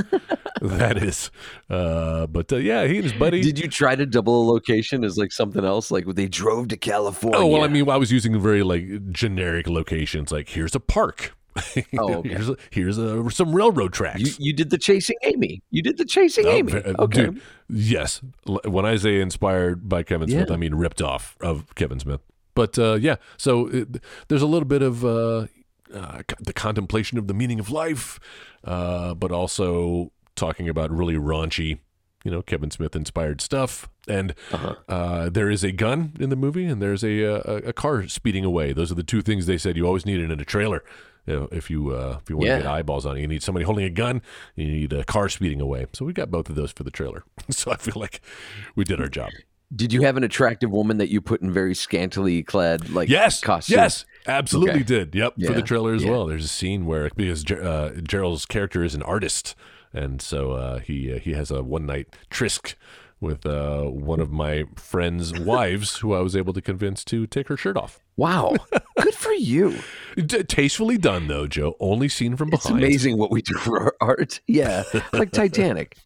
[LAUGHS] that is. Uh, but uh, yeah, he and his buddy. Did you try to double a location as like something else? Like they drove to California. Oh well, I mean, I was using very like generic locations. Like here's a park. [LAUGHS] Oh, okay. here's a, here's a, some railroad tracks. you, you did the chasing Amy. You did the chasing Oh, Amy. uh, Okay. dude, yes. When I say inspired by Kevin Smith, Yeah. I mean ripped off of Kevin Smith. But uh, yeah, so it, there's a little bit of uh, uh, the contemplation of the meaning of life, uh, but also talking about really raunchy, you know, Kevin Smith inspired stuff. And Uh-huh. uh, there is a gun in the movie, and there's a, uh, a a car speeding away. Those are the two things they said you always needed in a trailer. If you uh, if you want Yeah. to get eyeballs on it, you need somebody holding a gun. You need a car speeding away. So we got both of those for the trailer. [LAUGHS] so I feel like we did our job. Did you have an attractive woman that you put in very scantily clad like Yes, costume? yes, absolutely Okay. did. Yep, for the trailer as yeah. well. There's a scene where because uh, Gerald's character is an artist, and so uh, he uh, he has a one night tryst with uh, one of my friend's [LAUGHS] wives, who I was able to convince to take her shirt off. Wow. Good for you. D- tastefully done, though, Joe. Only seen from behind. It's amazing what we do for our art. Yeah. Like [LAUGHS] Titanic.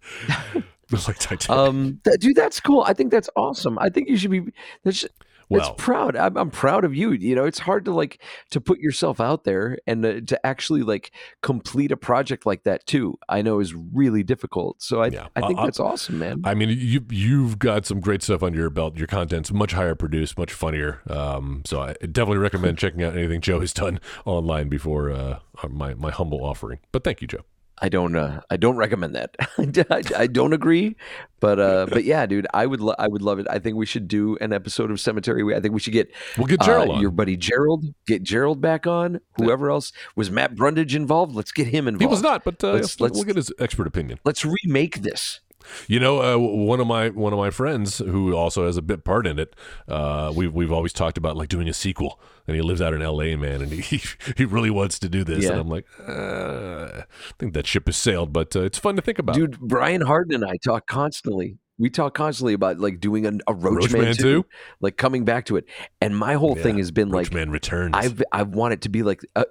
like Titanic. Um th- dude, that's cool. I think that's awesome. I think you should be that's well, it's proud. I'm, I'm proud of you. You know, it's hard to like to put yourself out there and uh, to actually like complete a project like that too. I know is really difficult. So I, Yeah. I think Uh, that's awesome, man. I mean, you you've got some great stuff under your belt. Your content's much higher produced, much funnier. Um, so I definitely recommend checking out anything Joe has done [LAUGHS] online before uh, my my humble offering. But thank you, Joe. I don't. Uh, I don't recommend that. [LAUGHS] I, I don't agree, but uh, but yeah, dude, I would. Lo- I would love it. I think we should do an episode of Cemetery. I think we should get We'll get uh, Gerald on. your buddy Gerald. Get Gerald back on. Whoever else was Matt Brundage involved? Let's get him involved. He was not, but uh, Let's- we'll let's- get his expert opinion. Let's remake this. You know, uh, one of my one of my friends who also has a bit part in it. Uh, we've we've always talked about like doing a sequel, and he lives out in L.A. Man, and [LAUGHS] he he really wants to do this. Yeah. And I'm like, uh, I think that ship has sailed, but uh, it's fun to think about. Dude, Brian Harden and I talk constantly. We talk constantly about like doing a, a Roach, Roachman Man 2, 2? like coming back to it. And my whole thing has been like, Roachman returns. I've I want it to be like, uh,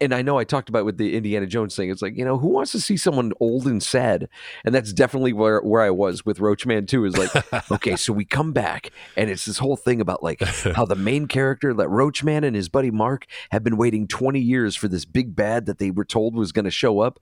and I know I talked about it with the Indiana Jones thing. It's like you know who wants to see someone old and sad, and that's definitely where where I was with Roachman Two. Is like, [LAUGHS] okay, so we come back, and it's this whole thing about like [LAUGHS] how the main character, that Roachman and his buddy Mark, have been waiting twenty years for this big bad that they were told was going to show up,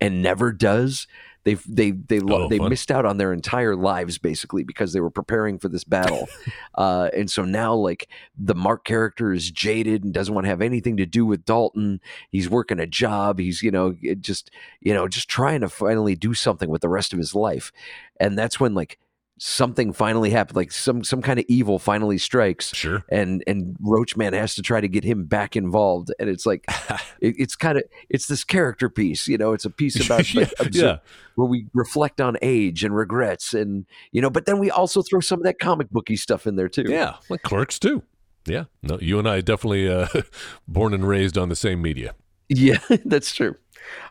and never does. They they they lo- Oh, they fun. missed out on their entire lives basically because they were preparing for this battle, [LAUGHS] uh, and so now like the Mark character is jaded and doesn't want to have anything to do with Dalton. He's working a job. He's you know just you know just trying to finally do something with the rest of his life, and that's when like something finally happened, like some some kind of evil finally strikes Sure. and and Roachman has to try to get him back involved, and it's like [LAUGHS] it, it's kind of it's this character piece, you know. It's a piece [LAUGHS] about like, yeah, obser- yeah. where we reflect on age and regrets, and you know. But then we also throw some of that comic booky stuff in there too. Yeah, like Clerks too. Yeah, no, you and I definitely uh, [LAUGHS] born and raised on the same media. Yeah, [LAUGHS] that's true.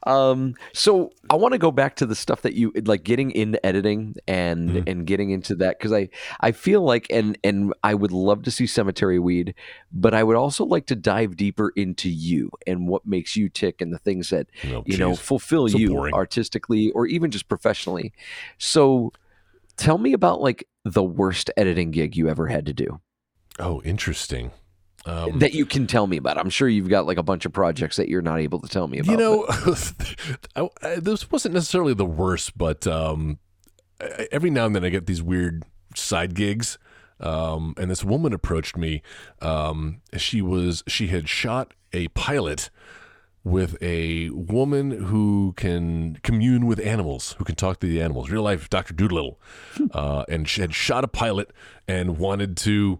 Um, so I want to go back to the stuff that you like getting into editing and Mhm. and getting into that because I I feel like and and I would love to see Cemetery Weed, but I would also like to dive deeper into you and what makes you tick and the things that Oh, you know fulfill So you boring. artistically or even just professionally. So tell me about like the worst editing gig you ever had to do Oh, interesting. Um, that you can tell me about. I'm sure you've got like a bunch of projects that you're not able to tell me about. you know, [LAUGHS] I, I, this wasn't necessarily the worst, but um, I- every now and then I get these weird side gigs. Um, and this woman approached me. Um, she was she had shot a pilot with a woman who can commune with animals, who can talk to the animals, real life Doctor Dolittle, uh, and she had shot a pilot and wanted to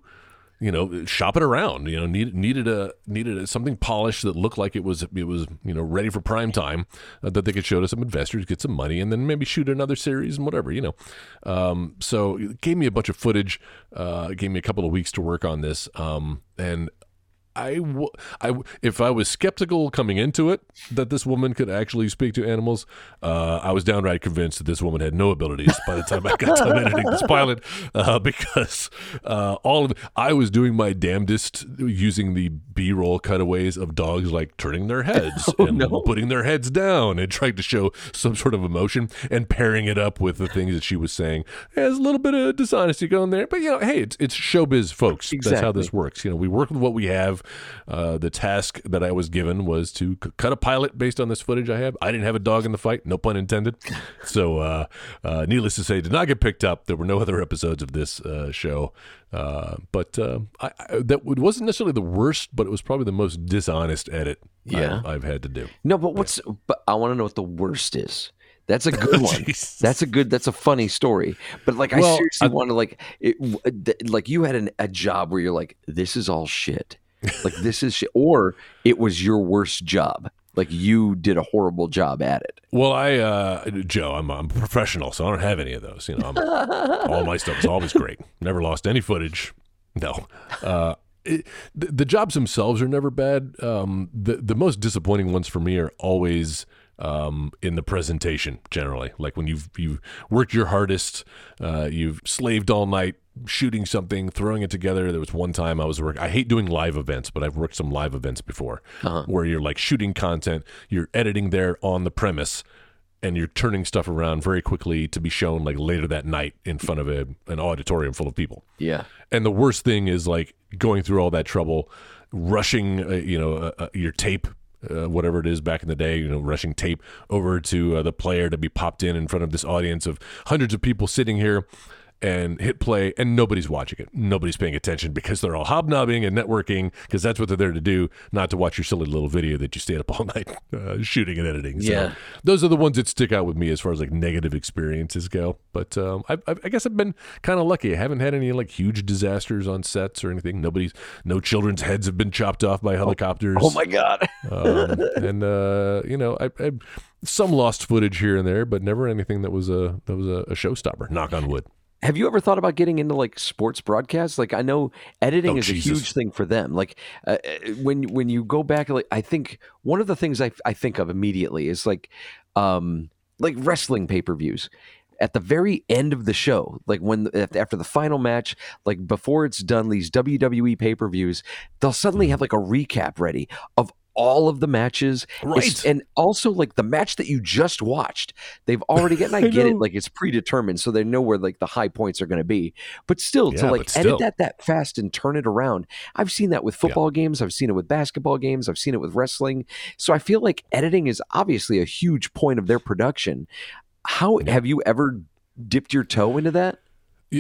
you know, shop it around. You know, needed needed a needed a, something polished that looked like it was it was you know ready for prime time uh, that they could show to some investors, get some money, and then maybe shoot another series and whatever. You know, um, so it gave me a bunch of footage. Uh, gave me a couple of weeks to work on this, um, and. I, w- I w- if I was skeptical coming into it that this woman could actually speak to animals, uh, I was downright convinced that this woman had no abilities by the time I got done [LAUGHS] editing this pilot, uh, because uh, all of I was doing my damnedest using the B-roll cutaways of dogs like turning their heads [LAUGHS] and putting their heads down and trying to show some sort of emotion and pairing it up with the things that she was saying. There's a little bit of dishonesty going there, but you know, hey, it's it's showbiz, folks. That's how this works. You know, we work with what we have. Uh, the task that I was given was to c- cut a pilot based on this footage I have. I didn't have a dog in the fight, no pun intended. [LAUGHS] So, uh, uh, needless to say, did not get picked up. There were no other episodes of this uh, show. Uh, but uh, I, I, that it wasn't necessarily the worst, but it was probably the most dishonest edit Yeah. I've, I've had to do. No, but what's? But I want to know what the worst is. That's a [LAUGHS] good one. That's a good. That's a funny story. But like, I seriously want to like, it, like you had an, a job where you're like, this is all shit. Like this is or it was your worst job. Like you did a horrible job at it. Well, I, uh, Joe, I'm, I'm a professional, so I don't have any of those. You know, I'm, all my stuff is always great. Never lost any footage. No. Uh, it, the, the jobs themselves are never bad. Um, the the most disappointing ones for me are always um, in the presentation. Generally, like when you've you've worked your hardest, uh, you've slaved all night shooting something, throwing it together. There was one time I was working. I hate doing live events, but I've worked some live events before, where you're like shooting content, you're editing there on the premise and you're turning stuff around very quickly to be shown like later that night in front of a, an auditorium full of people. Yeah. And the worst thing is like going through all that trouble, rushing, uh, you know, uh, uh, your tape, uh, whatever it is back in the day, you know, rushing tape over to uh, the player to be popped in in front of this audience of hundreds of people sitting here and hit play and nobody's watching it. Nobody's paying attention because they're all hobnobbing and networking because that's what they're there to do, not to watch your silly little video that you stayed up all [LAUGHS] night uh, shooting and editing. So Yeah. those are the ones that stick out with me as far as like negative experiences go. But um, I, I, I guess I've been kind of lucky. I haven't had any like huge disasters on sets or anything. Nobody's, no children's heads have been chopped off by helicopters. Oh my god. um, [LAUGHS] and uh, you know, I, I some lost footage here and there, but never anything that was a that was a, a showstopper. Knock on wood. Have you ever thought about getting into like sports broadcasts? Like I know editing Oh, is a huge thing for them. Like uh, uh, when when you go back, like I think one of the things I I think of immediately is like um like wrestling pay per views. At the very end of the show, like when after the final match, like before it's done, these WWE pay per views, they'll suddenly have like a recap ready of all of the matches, Right. It's- and also like the match that you just watched. They've [LAUGHS] already and I, I get it, like it's predetermined, so they know where like the high points are going to be. But still, to like still. edit that that fast and turn it around, I've seen that with football games. I've seen it with basketball games. I've seen it with wrestling. So I feel like editing is obviously a huge point of their production. How have you ever dipped your toe into that?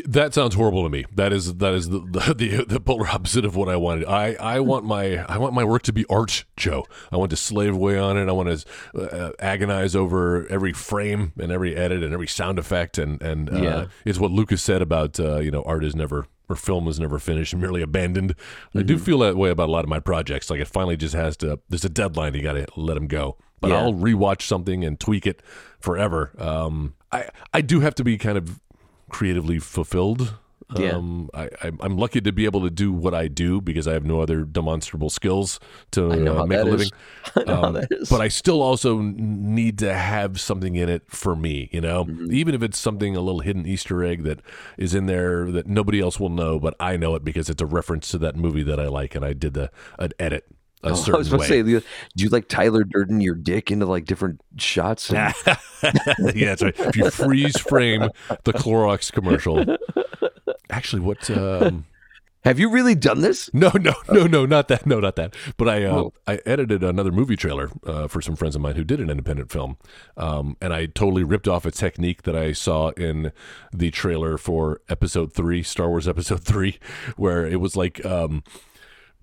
That sounds horrible to me. That is that is the the, [LAUGHS] the, the polar opposite of what I wanted. I, I want my I want my work to be art, Joe. I want to slave away on it. I want to uh, agonize over every frame and every edit and every sound effect. And and uh, Yeah. it's what Lucas said about uh, you know art is never or film is never finished, merely abandoned. I do feel that way about a lot of my projects. Like it finally just has to. There's a deadline. You got to let them go. But Yeah. I'll rewatch something and tweak it forever. Um, I I do have to be kind of creatively fulfilled. Yeah. Um, I, I, I'm lucky to be able to do what I do because I have no other demonstrable skills to uh, make a living. [LAUGHS] I know how Um. But I still also need to have something in it for me, you know, Mm-hmm. even if it's something, a little hidden Easter egg that is in there that nobody else will know, but I know it because it's a reference to that movie that I like and I did the, an edit a Oh, certain I was about way. to say, do you like Tyler Durden your dick into like different shots? and- [LAUGHS] yeah, that's right. If you freeze frame the Clorox commercial, actually, what? Um, Have you really done this? no, no, no, no, not that. No, not that. But I, uh. I edited another movie trailer uh, for some friends of mine who did an independent film, um, and I totally ripped off a technique that I saw in the trailer for Episode Three, Star Wars Episode [LAUGHS] Three, where it was like um,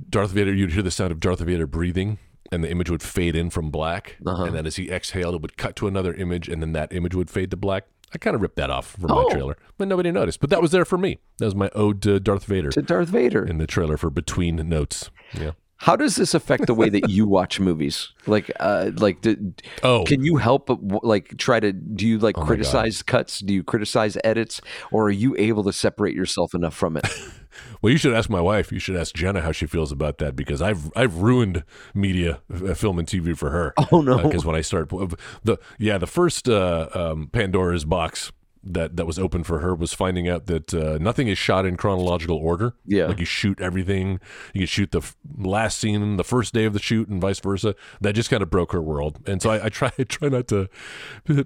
Darth Vader. You'd hear the sound of Darth Vader breathing. And the image would fade in from black, Uh-huh. and then as he exhaled, it would cut to another image, and then that image would fade to black. I kind of ripped that off from Oh. my trailer, but nobody noticed. But that was there for me. That was my ode to Darth Vader To Darth Vader. in the trailer for Between Notes. Yeah. How does this affect the way that you watch movies? Like, uh, like, do, Oh. can you help? Like, try to do you like God. criticize cuts? Do you criticize edits, or are you able to separate yourself enough from it? [LAUGHS] Well, you should ask my wife. You should ask Jenna how she feels about that because I've I've ruined media, uh, film and TV for her. Oh, no. Because when I start the yeah the first uh, um, Pandora's box that that was open for her was finding out that uh, nothing is shot in chronological order. Yeah. like you shoot everything. You can shoot the f- last scene the first day of the shoot and vice versa. That just kind of broke her world. And so I, I try [LAUGHS] I try not to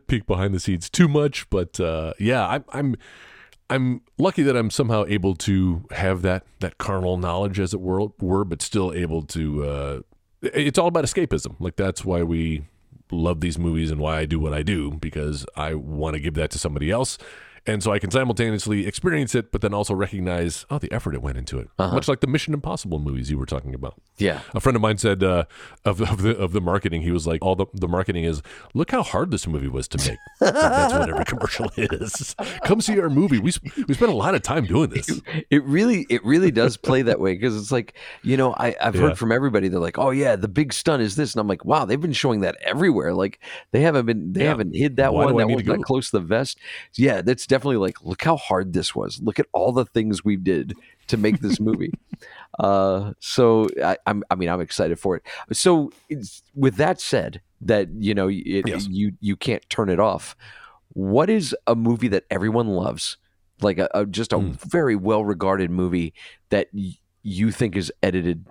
peek behind the scenes too much. But uh, yeah, I'm I'm. I'm lucky that I'm somehow able to have that that carnal knowledge, as it were, were but still able to. Uh, it's all about escapism. Like that's why we love these movies and why I do what I do because I want to give that to somebody else, and so I can simultaneously experience it, but then also recognize oh the effort it went into it. Much like the Mission Impossible movies you were talking about. Yeah. A friend of mine said uh, of, of the of the marketing, he was like, all the, the marketing is look how hard this movie was to make. [LAUGHS] That's what every commercial [LAUGHS] is. Come see our movie. We we spent a lot of time doing this. It really, it really does play that way because it's like, you know, I, I've Yeah. heard from everybody. They're like, "Oh yeah, the big stunt is this," and I'm like, "Wow, they've been showing that everywhere. Like they haven't been, they Yeah. haven't hid that Why one. That one's not close to the vest. Yeah, that's definitely like, look how hard this was. Look at all the things we did to make this [LAUGHS] movie. uh, so I, I'm, I mean, I'm excited for it. So it's, with that said, that you know, it, Yes. you you can't turn it off. What is a movie that everyone loves? Like a, a just a Hmm. very well regarded movie that y- you think is edited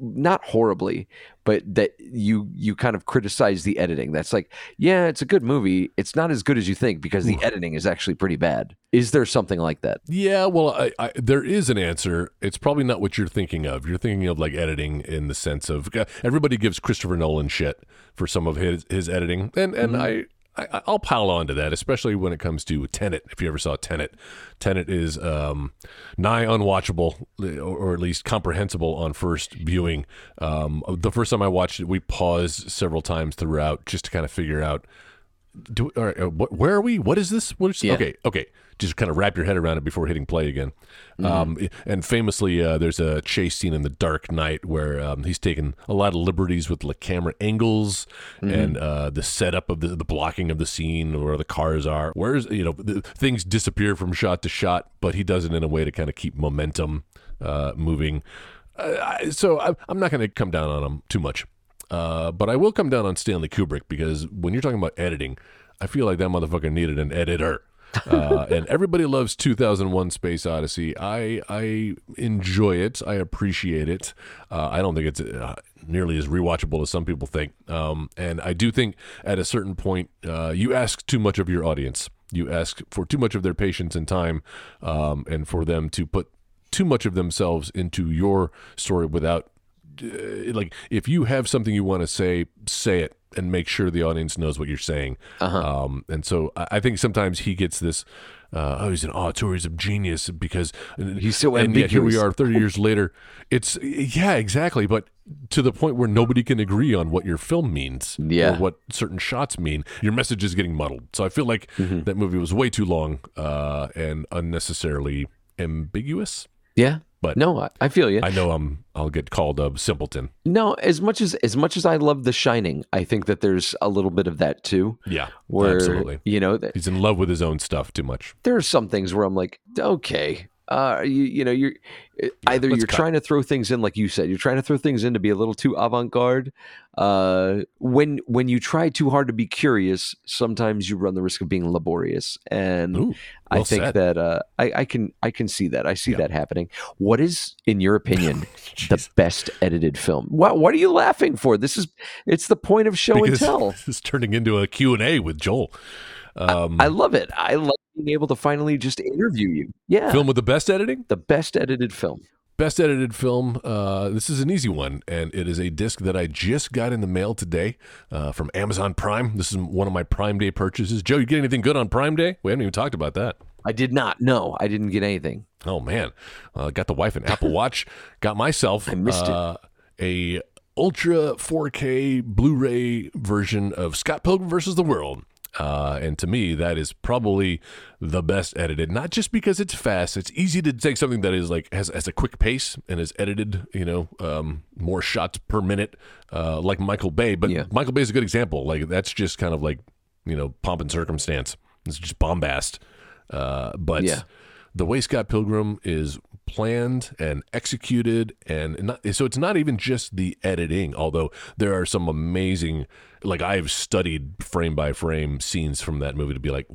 not horribly, but that you you kind of criticize the editing. That's like, yeah, it's a good movie. It's not as good as you think because the editing is actually pretty bad. Is there something like that? Yeah, well, I, I, there is an answer. It's probably not what you're thinking of. You're thinking of like editing in the sense of everybody gives Christopher Nolan shit for some of his his editing, and and mm-hmm. I. I, I'll pile on to that, especially when it comes to Tenet. If you ever saw Tenet, Tenet is um, nigh unwatchable, or, at least comprehensible on first viewing. Um, the first time I watched it, we paused several times throughout just to kind of figure out do all right, uh, what, where are we? What is this? What is Yeah. okay? Okay, just kind of wrap your head around it before hitting play again. Um, and famously, uh, there's a chase scene in The Dark Knight where um, he's taken a lot of liberties with the camera angles and uh, the setup of the, the blocking of the scene, where the cars are. Where's you know the, things disappear from shot to shot, but he does it in a way to kind of keep momentum uh, moving. Uh, I- so I, I'm not going to come down on him too much. Uh, but I will come down on Stanley Kubrick because when you're talking about editing, I feel like that motherfucker needed an editor. [LAUGHS] uh, and everybody loves 2001 Space Odyssey. I I enjoy it. I appreciate it. Uh, I don't think it's uh, nearly as rewatchable as some people think. Um, and I do think at a certain point, uh, you ask too much of your audience. You ask for too much of their patience and time, um, and for them to put too much of themselves into your story without uh, like if you have something you want to say say it and make sure the audience knows what you're saying. Uh-huh. Um, and so I, I think sometimes he gets this. Uh, oh, he's an auteurism a genius because He's so and yet here we are 30 years [LAUGHS] later. It's yeah, exactly. But to the point where nobody can agree on what your film means Yeah. or what certain shots mean, your message is getting muddled. So I feel like Mm-hmm. that movie was way too long uh, and unnecessarily ambiguous. Yeah. But- no, I, I feel you. I know I'm I'll get called a simpleton. no, as much as as much as I love The Shining, I think that there's a little bit of that too. Yeah, Where absolutely. you know, th- He's in love with his own stuff too much. there are some things where I'm like, okay, uh, you you know, you're either let's you're cut. trying to throw things in, like you said, you're trying to throw things in to be a little too avant garde. Uh, when when you try too hard to be curious, sometimes you run the risk of being laborious, and Ooh, I think said. that uh, I, I can I can see that I see Yeah. that happening. What is, in your opinion, [LAUGHS] the best edited film? What What are you laughing for? This is it's the point of show and tell. [LAUGHS] this is turning into a Q and A with Joel. Um, I love it. I love being able to finally just interview you. Yeah, film with the best editing. the best edited film. Best edited film. Uh, this is an easy one, and it is a disc that I just got in the mail today uh, from Amazon Prime. This is one of my Prime Day purchases. Joe, you get anything good on Prime Day? We haven't even talked about that. I did not. No, I didn't get anything. Oh man, uh, got the wife an Apple Watch. [LAUGHS] Got myself I missed it. uh, a Ultra 4K Blu-ray version of Scott Pilgrim versus the World. Uh, and to me, that is probably the best edited. Not just because it's fast; it's easy to take something that is like has, has a quick pace and is edited. You know, um, more shots per minute, uh, like Michael Bay. But Yeah. Michael Bay is a good example. Like that's just kind of like you know pomp and circumstance. It's just bombast. Uh, but Yeah. the way Scott Pilgrim is planned and executed, and not, so it's not even just the editing. Although there are some amazing, like I've studied frame by frame scenes from that movie to be like,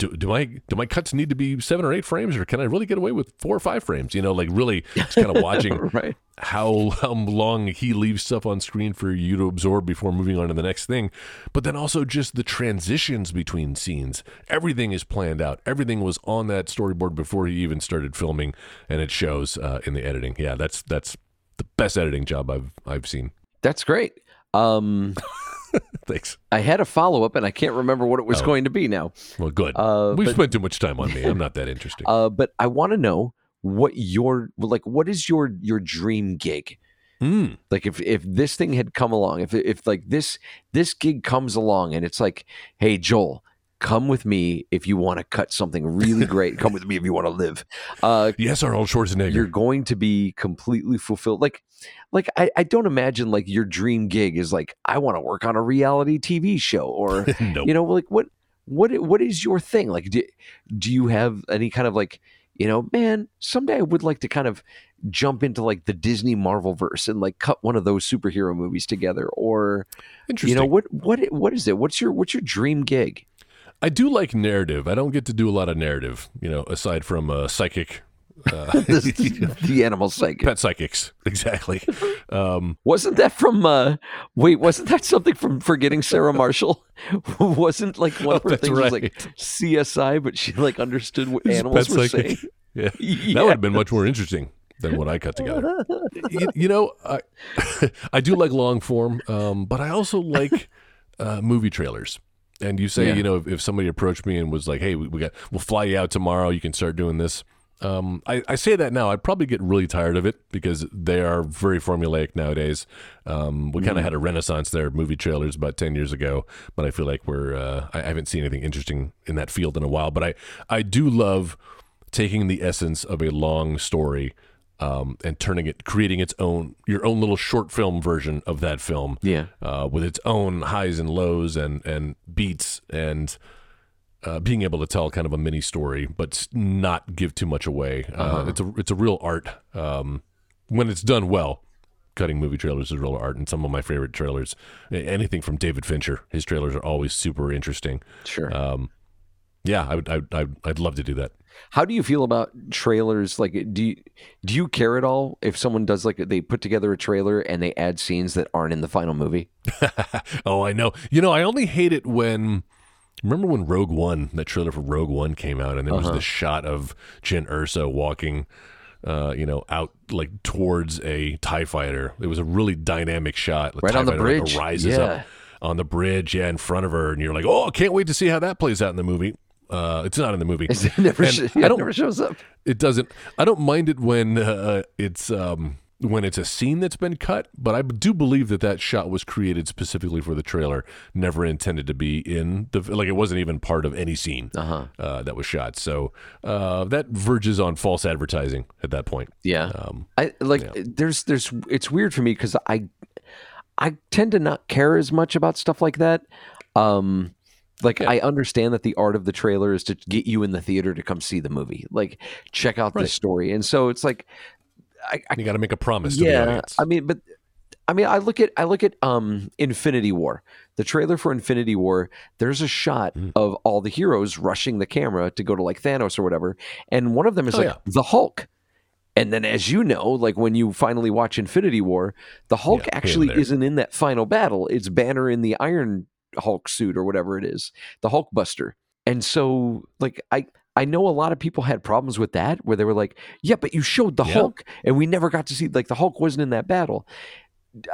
do, do my do my cuts need to be seven or eight frames, or can I really get away with four or five frames? You know, like really, just kind of [LAUGHS] watching Right. how how long he leaves stuff on screen for you to absorb before moving on to the next thing but then also just the transitions between scenes everything is planned out everything was on that storyboard before he even started filming and it shows uh, in the editing yeah that's that's the best editing job i've i've seen That's great. Um, [LAUGHS] [LAUGHS] thanks I had a follow up, and I can't remember what it was Oh. going to be now. well good Uh, we've but- spent too much time on me i'm not that [LAUGHS] interesting Uh, but I want to know what your like. What is your your dream gig? Mm. Like if if this thing had come along, if if like this this gig comes along, and it's like, hey Joel. Come with me if you want to cut something really [LAUGHS] great. Come with me if you want to live. Uh, yes arnold schwarzenegger you're going to be completely fulfilled like like I, I don't imagine like your dream gig is like i want to work on a reality tv show or [LAUGHS] nope. you know like what what what is your thing like do, do you have any kind of like you know man someday i would like to kind of jump into like the disney marvel verse and like cut one of those superhero movies together or interesting you know what what what is it what's your what's your dream gig I do like narrative. I don't get to do a lot of narrative, you know, aside from uh, psychic, uh, [LAUGHS] the, [LAUGHS] the animal psychic pet psychics. [LAUGHS] Exactly. Um, Wasn't that from? uh Wait, wasn't that something from Forgetting Sarah Marshall? wasn't like one of Oh, her that's things was like. CSI, but she like understood what It's animals were psychic. saying. Yeah. Yeah. That would have been much more interesting than what I cut together. you, you know, I, I do like long form, um, but I also like uh, movie trailers. And you say, Yeah. you know, if, if somebody approached me and was like, "Hey, we, we got, we'll fly you out tomorrow. You can start doing this." Um, I, I say that now. I'd probably get really tired of it because they are very formulaic nowadays. Um, we kind of had a renaissance there, movie trailers about ten years ago, but I feel like we're uh, I haven't seen anything interesting in that field in a while. But I I do love taking the essence of a long story um, and turning it, creating its own, your own little short film version of that film, Yeah. uh, with its own highs and lows and and beats and. Uh, being able to tell kind of a mini story, but not give too much away. Uh, Uh-huh. It's a it's a real art um, when it's done well. Cutting movie trailers is real art, and some of my favorite trailers, anything from David Fincher, his trailers are always super interesting. Sure. Um, yeah, I would, I, would- I'd, I'd love to do that. How do you feel about trailers? Like, do you do you care at all if someone does like they put together a trailer and they add scenes that aren't in the final movie? [LAUGHS] oh, I know. You know, I only hate it when. Remember when Rogue One, that trailer for Rogue One came out, and there was Uh-huh. the shot of Jyn Erso walking, uh, you know, out like towards a Tie Fighter. It was a really dynamic shot. Right TIE on the bridge. rises Yeah. up. on the bridge, yeah, in front of her, and you're like, oh, can't wait to see how that plays out in the movie. Uh, it's not in the movie. It never, sh- I don't- never shows up. It doesn't. I don't mind it when uh, it's um, when it's a scene that's been cut, but I do believe that that shot was created specifically for the trailer, never intended to be in the like. It wasn't even part of any scene Uh-huh. uh, that was shot. So uh, that verges on false advertising at that point. Yeah. Um, I like there's there's it's weird for me because I I tend to not care as much about stuff like that. Um like I understand that the art of the trailer is to get you in the theater to come see the movie. Like check out Right. this story. And so it's like I, I you got to make a promise to the yeah, audience. I mean, but I mean, I look at I look at um Infinity War, the trailer for Infinity War. There's a shot Mm. of all the heroes rushing the camera to go to like Thanos or whatever, and one of them is Oh, like yeah. the Hulk. And then, as you know, like when you finally watch Infinity War, the Hulk Yeah, actually isn't in that final battle. It's Banner in the Iron Hulk suit or whatever it is, the Hulk Buster. And so, like, I I know a lot of people had problems with that, where they were like, "Yeah, but you showed the Yeah. Hulk, and we never got to see like the Hulk wasn't in that battle."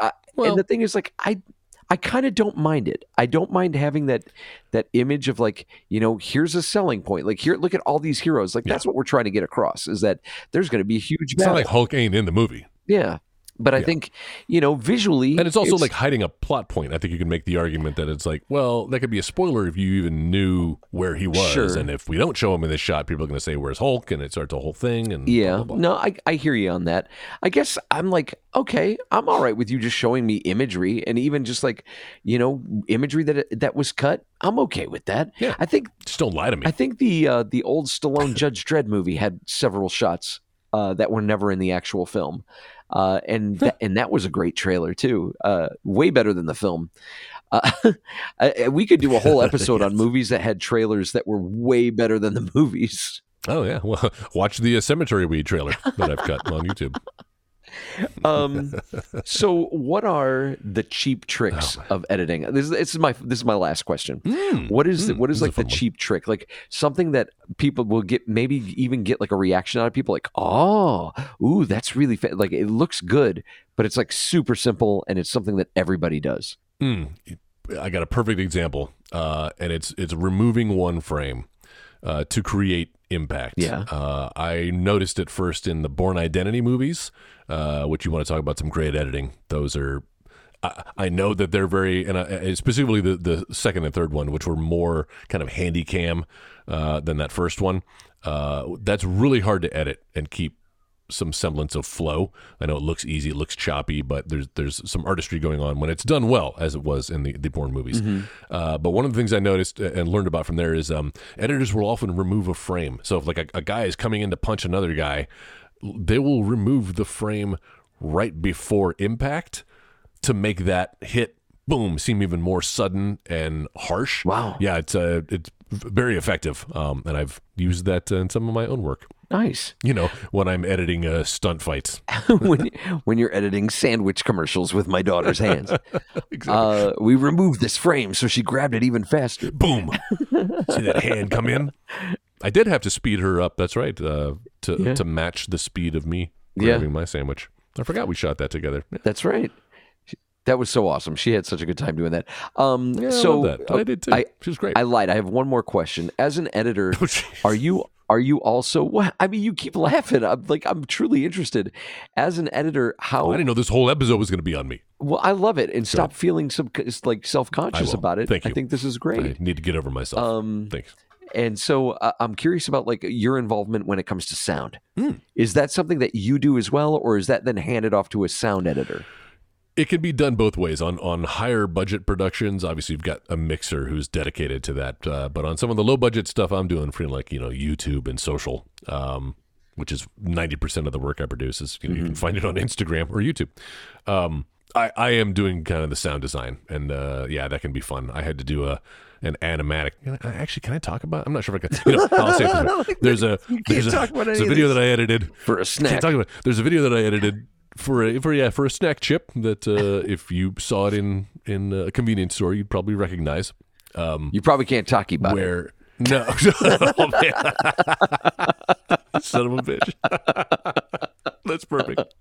I, Well- and the thing is, like, I I kind of don't mind it. I don't mind having that that image of like, you know, here's a selling point. Like, here, look at all these heroes. Like, Yeah. that's what we're trying to get across is that there's going to be a huge it's not like Hulk ain't in the movie. yeah, but I Yeah. think you know visually, And it's also like hiding a plot point. I think you can make the argument that it's like, well, that could be a spoiler if you even knew where he was. Sure. And if we don't show him in this shot, people are going to say, where's Hulk? And it starts a whole thing. And Yeah, blah, blah, blah. no, I, I hear you on that. I guess I'm like, okay, I'm all right with you just showing me imagery and even just like, you know, imagery that that was cut. I'm okay with that. Yeah. I think Just don't lie to me. I think the uh, the old Stallone [LAUGHS] Judge Dredd movie had several shots uh, that were never in the actual film, uh, and that, and that was a great trailer too. Uh, way better than the film. Uh, [LAUGHS] we could do a whole [LAUGHS] episode on movies that had trailers that were way better than the [LAUGHS] movies. oh, yeah. Well, watch the uh, Cemetery Weed trailer that I've cut on YouTube. Um, [LAUGHS] so what are the cheap tricks of editing? This is, this is my this is my last question. what is mm, what is this is like the fun one. cheap trick? Like something that people will get maybe even get like a reaction out of people like, "Oh, ooh, that's really fa-. like it looks good, but it's like super simple and it's something that everybody does." Mm, I got a perfect example, uh, and it's it's removing one frame uh, to create impact. Yeah. uh, I noticed it first in the Bourne Identity movies, uh, which you want to talk about some great editing. Those are. I, I know that they're very, and I, specifically the, the second and third one, which were more kind of handy cam uh, than that first one. Uh, that's really hard to edit and keep some semblance of flow. I know it looks easy, it looks choppy, but there's there's some artistry going on when it's done well, as it was in the the Bourne movies. Uh, but one of the things I noticed and learned about from there is um, editors will often remove a frame. So if like a, a guy is coming in to punch another guy, they will remove the frame right before impact to make that hit boom seem even more sudden and harsh. Wow. Yeah, it's uh, it's very effective, um, and I've used that in some of my own work. Nice. You know, when I'm editing uh, stunt fights. [LAUGHS] when when you're editing sandwich commercials with my daughter's hands, [LAUGHS] uh, we removed this frame so she grabbed it even faster. Boom! [LAUGHS] See that hand come in? I did have to speed her up. That's right, uh, to Yeah. to match the speed of me Yeah. grabbing my sandwich. I forgot we shot that together. Yeah, That's right. That was so awesome. She had such a good time doing that. Um, I so love that. I did too. I, she was great. I lied. I have one more question. As an editor, Oh, are you are you also? [LAUGHS] What I mean, you keep laughing. I'm like I'm truly interested. As an editor, how? Oh, I didn't know this whole episode was going to be on me. well, I love it, and stop feeling some like self conscious about it. Thank you. I think this is great. I need to get over myself. Um, Thanks. and so uh, I'm curious about like your involvement when it comes to sound. Hmm. Is that something that you do as well, or is that then handed off to a sound editor? It can be done both ways. On on higher budget productions, obviously you've got a mixer who's dedicated to that. Uh, but on some of the low budget stuff, I'm doing for like you know YouTube and social, um, which is ninety percent of the work I produce. Is you, know, you can find it on Instagram or YouTube. Um, I I am doing kind of the sound design, and uh, yeah, that can be fun. I had to do a an animatic. Actually, can I talk about? I'm not sure if I can. You know, I'll say it. [LAUGHS] There's a there's a, there's a video that I edited For a snack. talk about. There's a video that I edited for a, for yeah for a snack chip that uh, [LAUGHS] if you saw it in in a convenience store you'd probably recognize. Um, You probably can't talk about it. where no, oh, [LAUGHS] man. son of a bitch. [LAUGHS] That's perfect.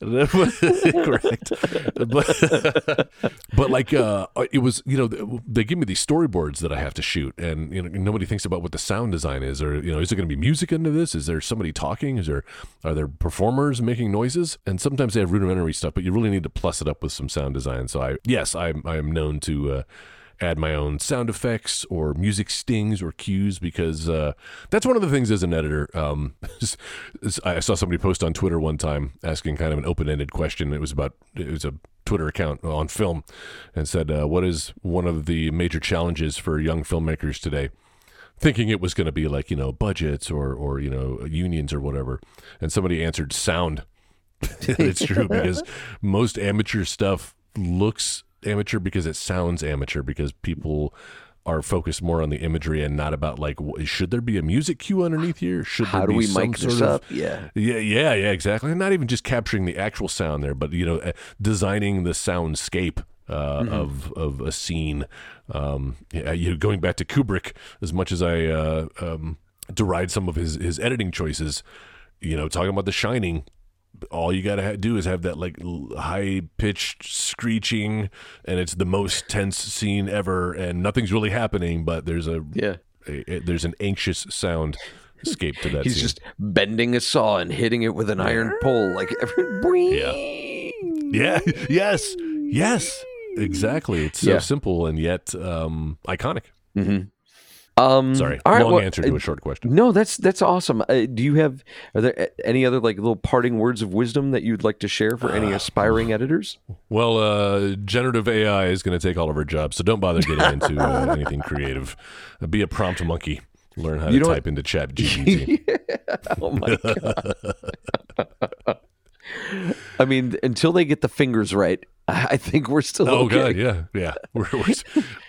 [LAUGHS] Correct. But, but like uh, it was, you know, they give me these storyboards that I have to shoot, and you know, nobody thinks about what the sound design is, or you know, is there going to be music into this? Is there somebody talking? Is there are there performers making noises? And sometimes they have rudimentary stuff, but you really need to plus it up with some sound design. So I, yes, I I am known to. Uh, add my own sound effects or music stings or cues because uh, that's one of the things as an editor. Um, [LAUGHS] I saw somebody post on Twitter one time asking kind of an open ended question. It was about it was a Twitter account on film and said, uh, "What is one of the major challenges for young filmmakers today?" Thinking it was going to be like you know budgets or or you know unions or whatever, and somebody answered sound. [LAUGHS] it's true [LAUGHS] because most amateur stuff looks amateur because it sounds amateur because people are focused more on the imagery and not about like should there be a music cue underneath here? Should how there do be we some mic sort this of, up? Yeah. Yeah yeah yeah exactly. And not even just capturing the actual sound there but you know uh, designing the soundscape uh, Mm-hmm. of of a scene. Um yeah, you know, going back to Kubrick as much as I uh, um deride some of his his editing choices you know talking about The Shining all you gotta ha- do is have that like high pitched screeching, and it's the most tense scene ever, and nothing's really happening, but there's a, yeah a- a- there's an anxious sound escape to that. he's scene. just bending a saw and hitting it with an iron pole like [LAUGHS] every yeah, yeah, [LAUGHS] yes, yes, exactly. It's so Yeah. simple and yet um, iconic. Um Sorry, all right, long well, answer to uh, a short question. No, that's that's awesome. Uh, do you have are there any other like little parting words of wisdom that you'd like to share for any aspiring editors? Well, uh, generative AI is going to take all of our jobs, so don't bother getting into uh, [LAUGHS] anything creative. Uh, be a prompt monkey. Learn how You to type into [LAUGHS] ChatGPT. [LAUGHS] oh my god. I mean, until they get the fingers right, I think we're still Oh okay. god, yeah, yeah. [LAUGHS] We're, we're,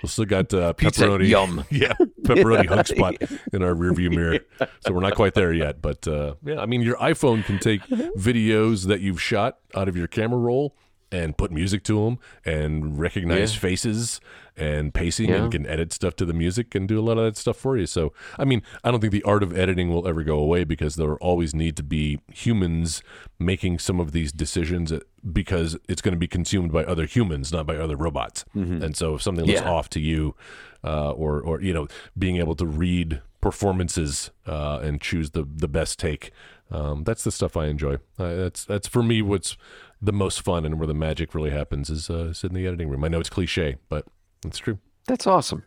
we still got uh, pepperoni. yum. [LAUGHS] Yeah, pepperoni [LAUGHS] Hug Spot in our rearview mirror. So we're not quite there yet, but uh, yeah. I mean, your iPhone can take videos that you've shot out of your camera roll and put music to them and recognize Yeah. faces and pacing Yeah. and can edit stuff to the music and do a lot of that stuff for you. So, I mean, I don't think the art of editing will ever go away because there will always need to be humans making some of these decisions uh, because it's going to be consumed by other humans, not by other robots. And so, if something looks Mm-hmm. Yeah. off to you, uh, or or you know, being able to read performances uh, and choose the the best take, um, that's the stuff I enjoy. Uh, that's that's for me what's the most fun and where the magic really happens is, uh, is in the editing room. I know it's cliche, but it's true. That's awesome,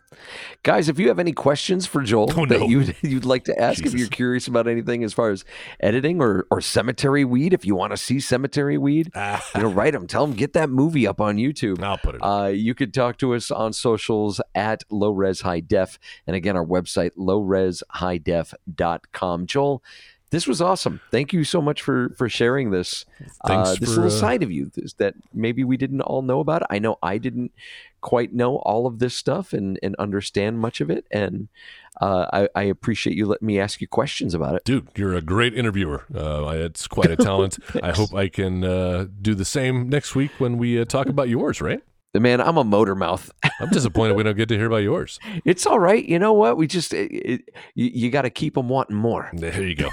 guys. If you have any questions for Joel Oh, no. that you'd [LAUGHS] you'd like to ask, if you're curious about anything as far as editing or or cemetery weed, if you want to see cemetery weed, [LAUGHS] you know, write them. Tell them get that movie up on YouTube. I'll put it. Uh, you could talk to us on socials at low res high def, and again our website lowreshighDef.com. Joel, this was awesome. Thank you so much for for sharing this Thanks uh, this for, little uh, side of you this, that maybe we didn't all know about. I know I didn't quite know all of this stuff and and understand much of it, and uh, I, I appreciate you letting me ask you questions about it. Dude, you're a great interviewer. Uh, it's quite a talent. [LAUGHS] I hope I can uh, do the same next week when we uh, talk about yours, right? Man, I'm a motor mouth. [LAUGHS] I'm disappointed we don't get to hear about yours. it's all right. You know what? We just it, it, you, you got to keep them wanting more. There you go.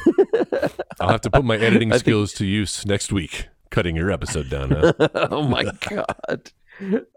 [LAUGHS] I'll have to put my editing skills to use next week, cutting your episode down. Huh? [LAUGHS] oh my god.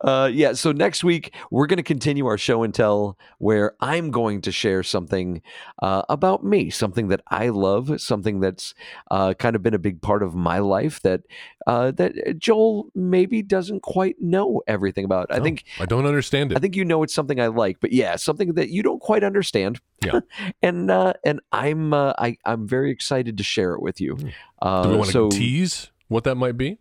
Uh, yeah, so next week we're going to continue our show and tell where I'm going to share something uh, about me, something that I love, something that's uh, kind of been a big part of my life that uh, that Joel maybe doesn't quite know everything about. I No, think I don't understand it. I think you know it's something I like, but yeah, something that you don't quite understand. Yeah. [LAUGHS] and uh, and I'm uh, I I'm very excited to share it with you. Uh, Hmm. Do we want to so tease what that might be?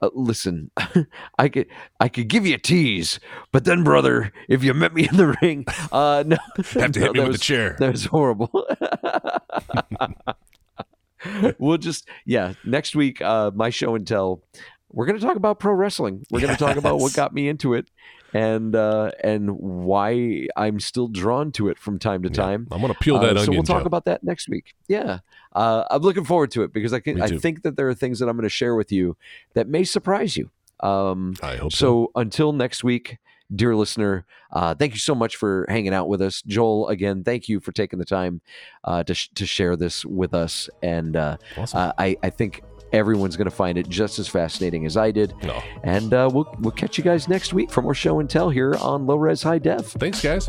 Uh, listen, [LAUGHS] I could I could give you a tease, but then, brother, if you met me in the [LAUGHS] ring, uh, no, [LAUGHS] Have to no, hit me with was, a chair. That was horrible. we'll just yeah. Next week, uh, my show and tell. We're going to talk about pro wrestling. We're going to talk about what got me into it, and uh, and why I'm still drawn to it from time to Yeah, time. I'm going to peel that Uh, onion. so we'll talk Joe. about that next week. Yeah, uh, I'm looking forward to it because I can. I think that there are things that I'm going to share with you that may surprise you. Um, I hope so. so. Until next week, dear listener, uh, thank you so much for hanging out with us, Joel. Again, thank you for taking the time uh, to sh- to share this with us, and uh, awesome. Uh, I I think everyone's going to find it just as fascinating as I did. No. And uh, we'll, we'll catch you guys next week for more show and tell here on Low Res High Def. Thanks, guys.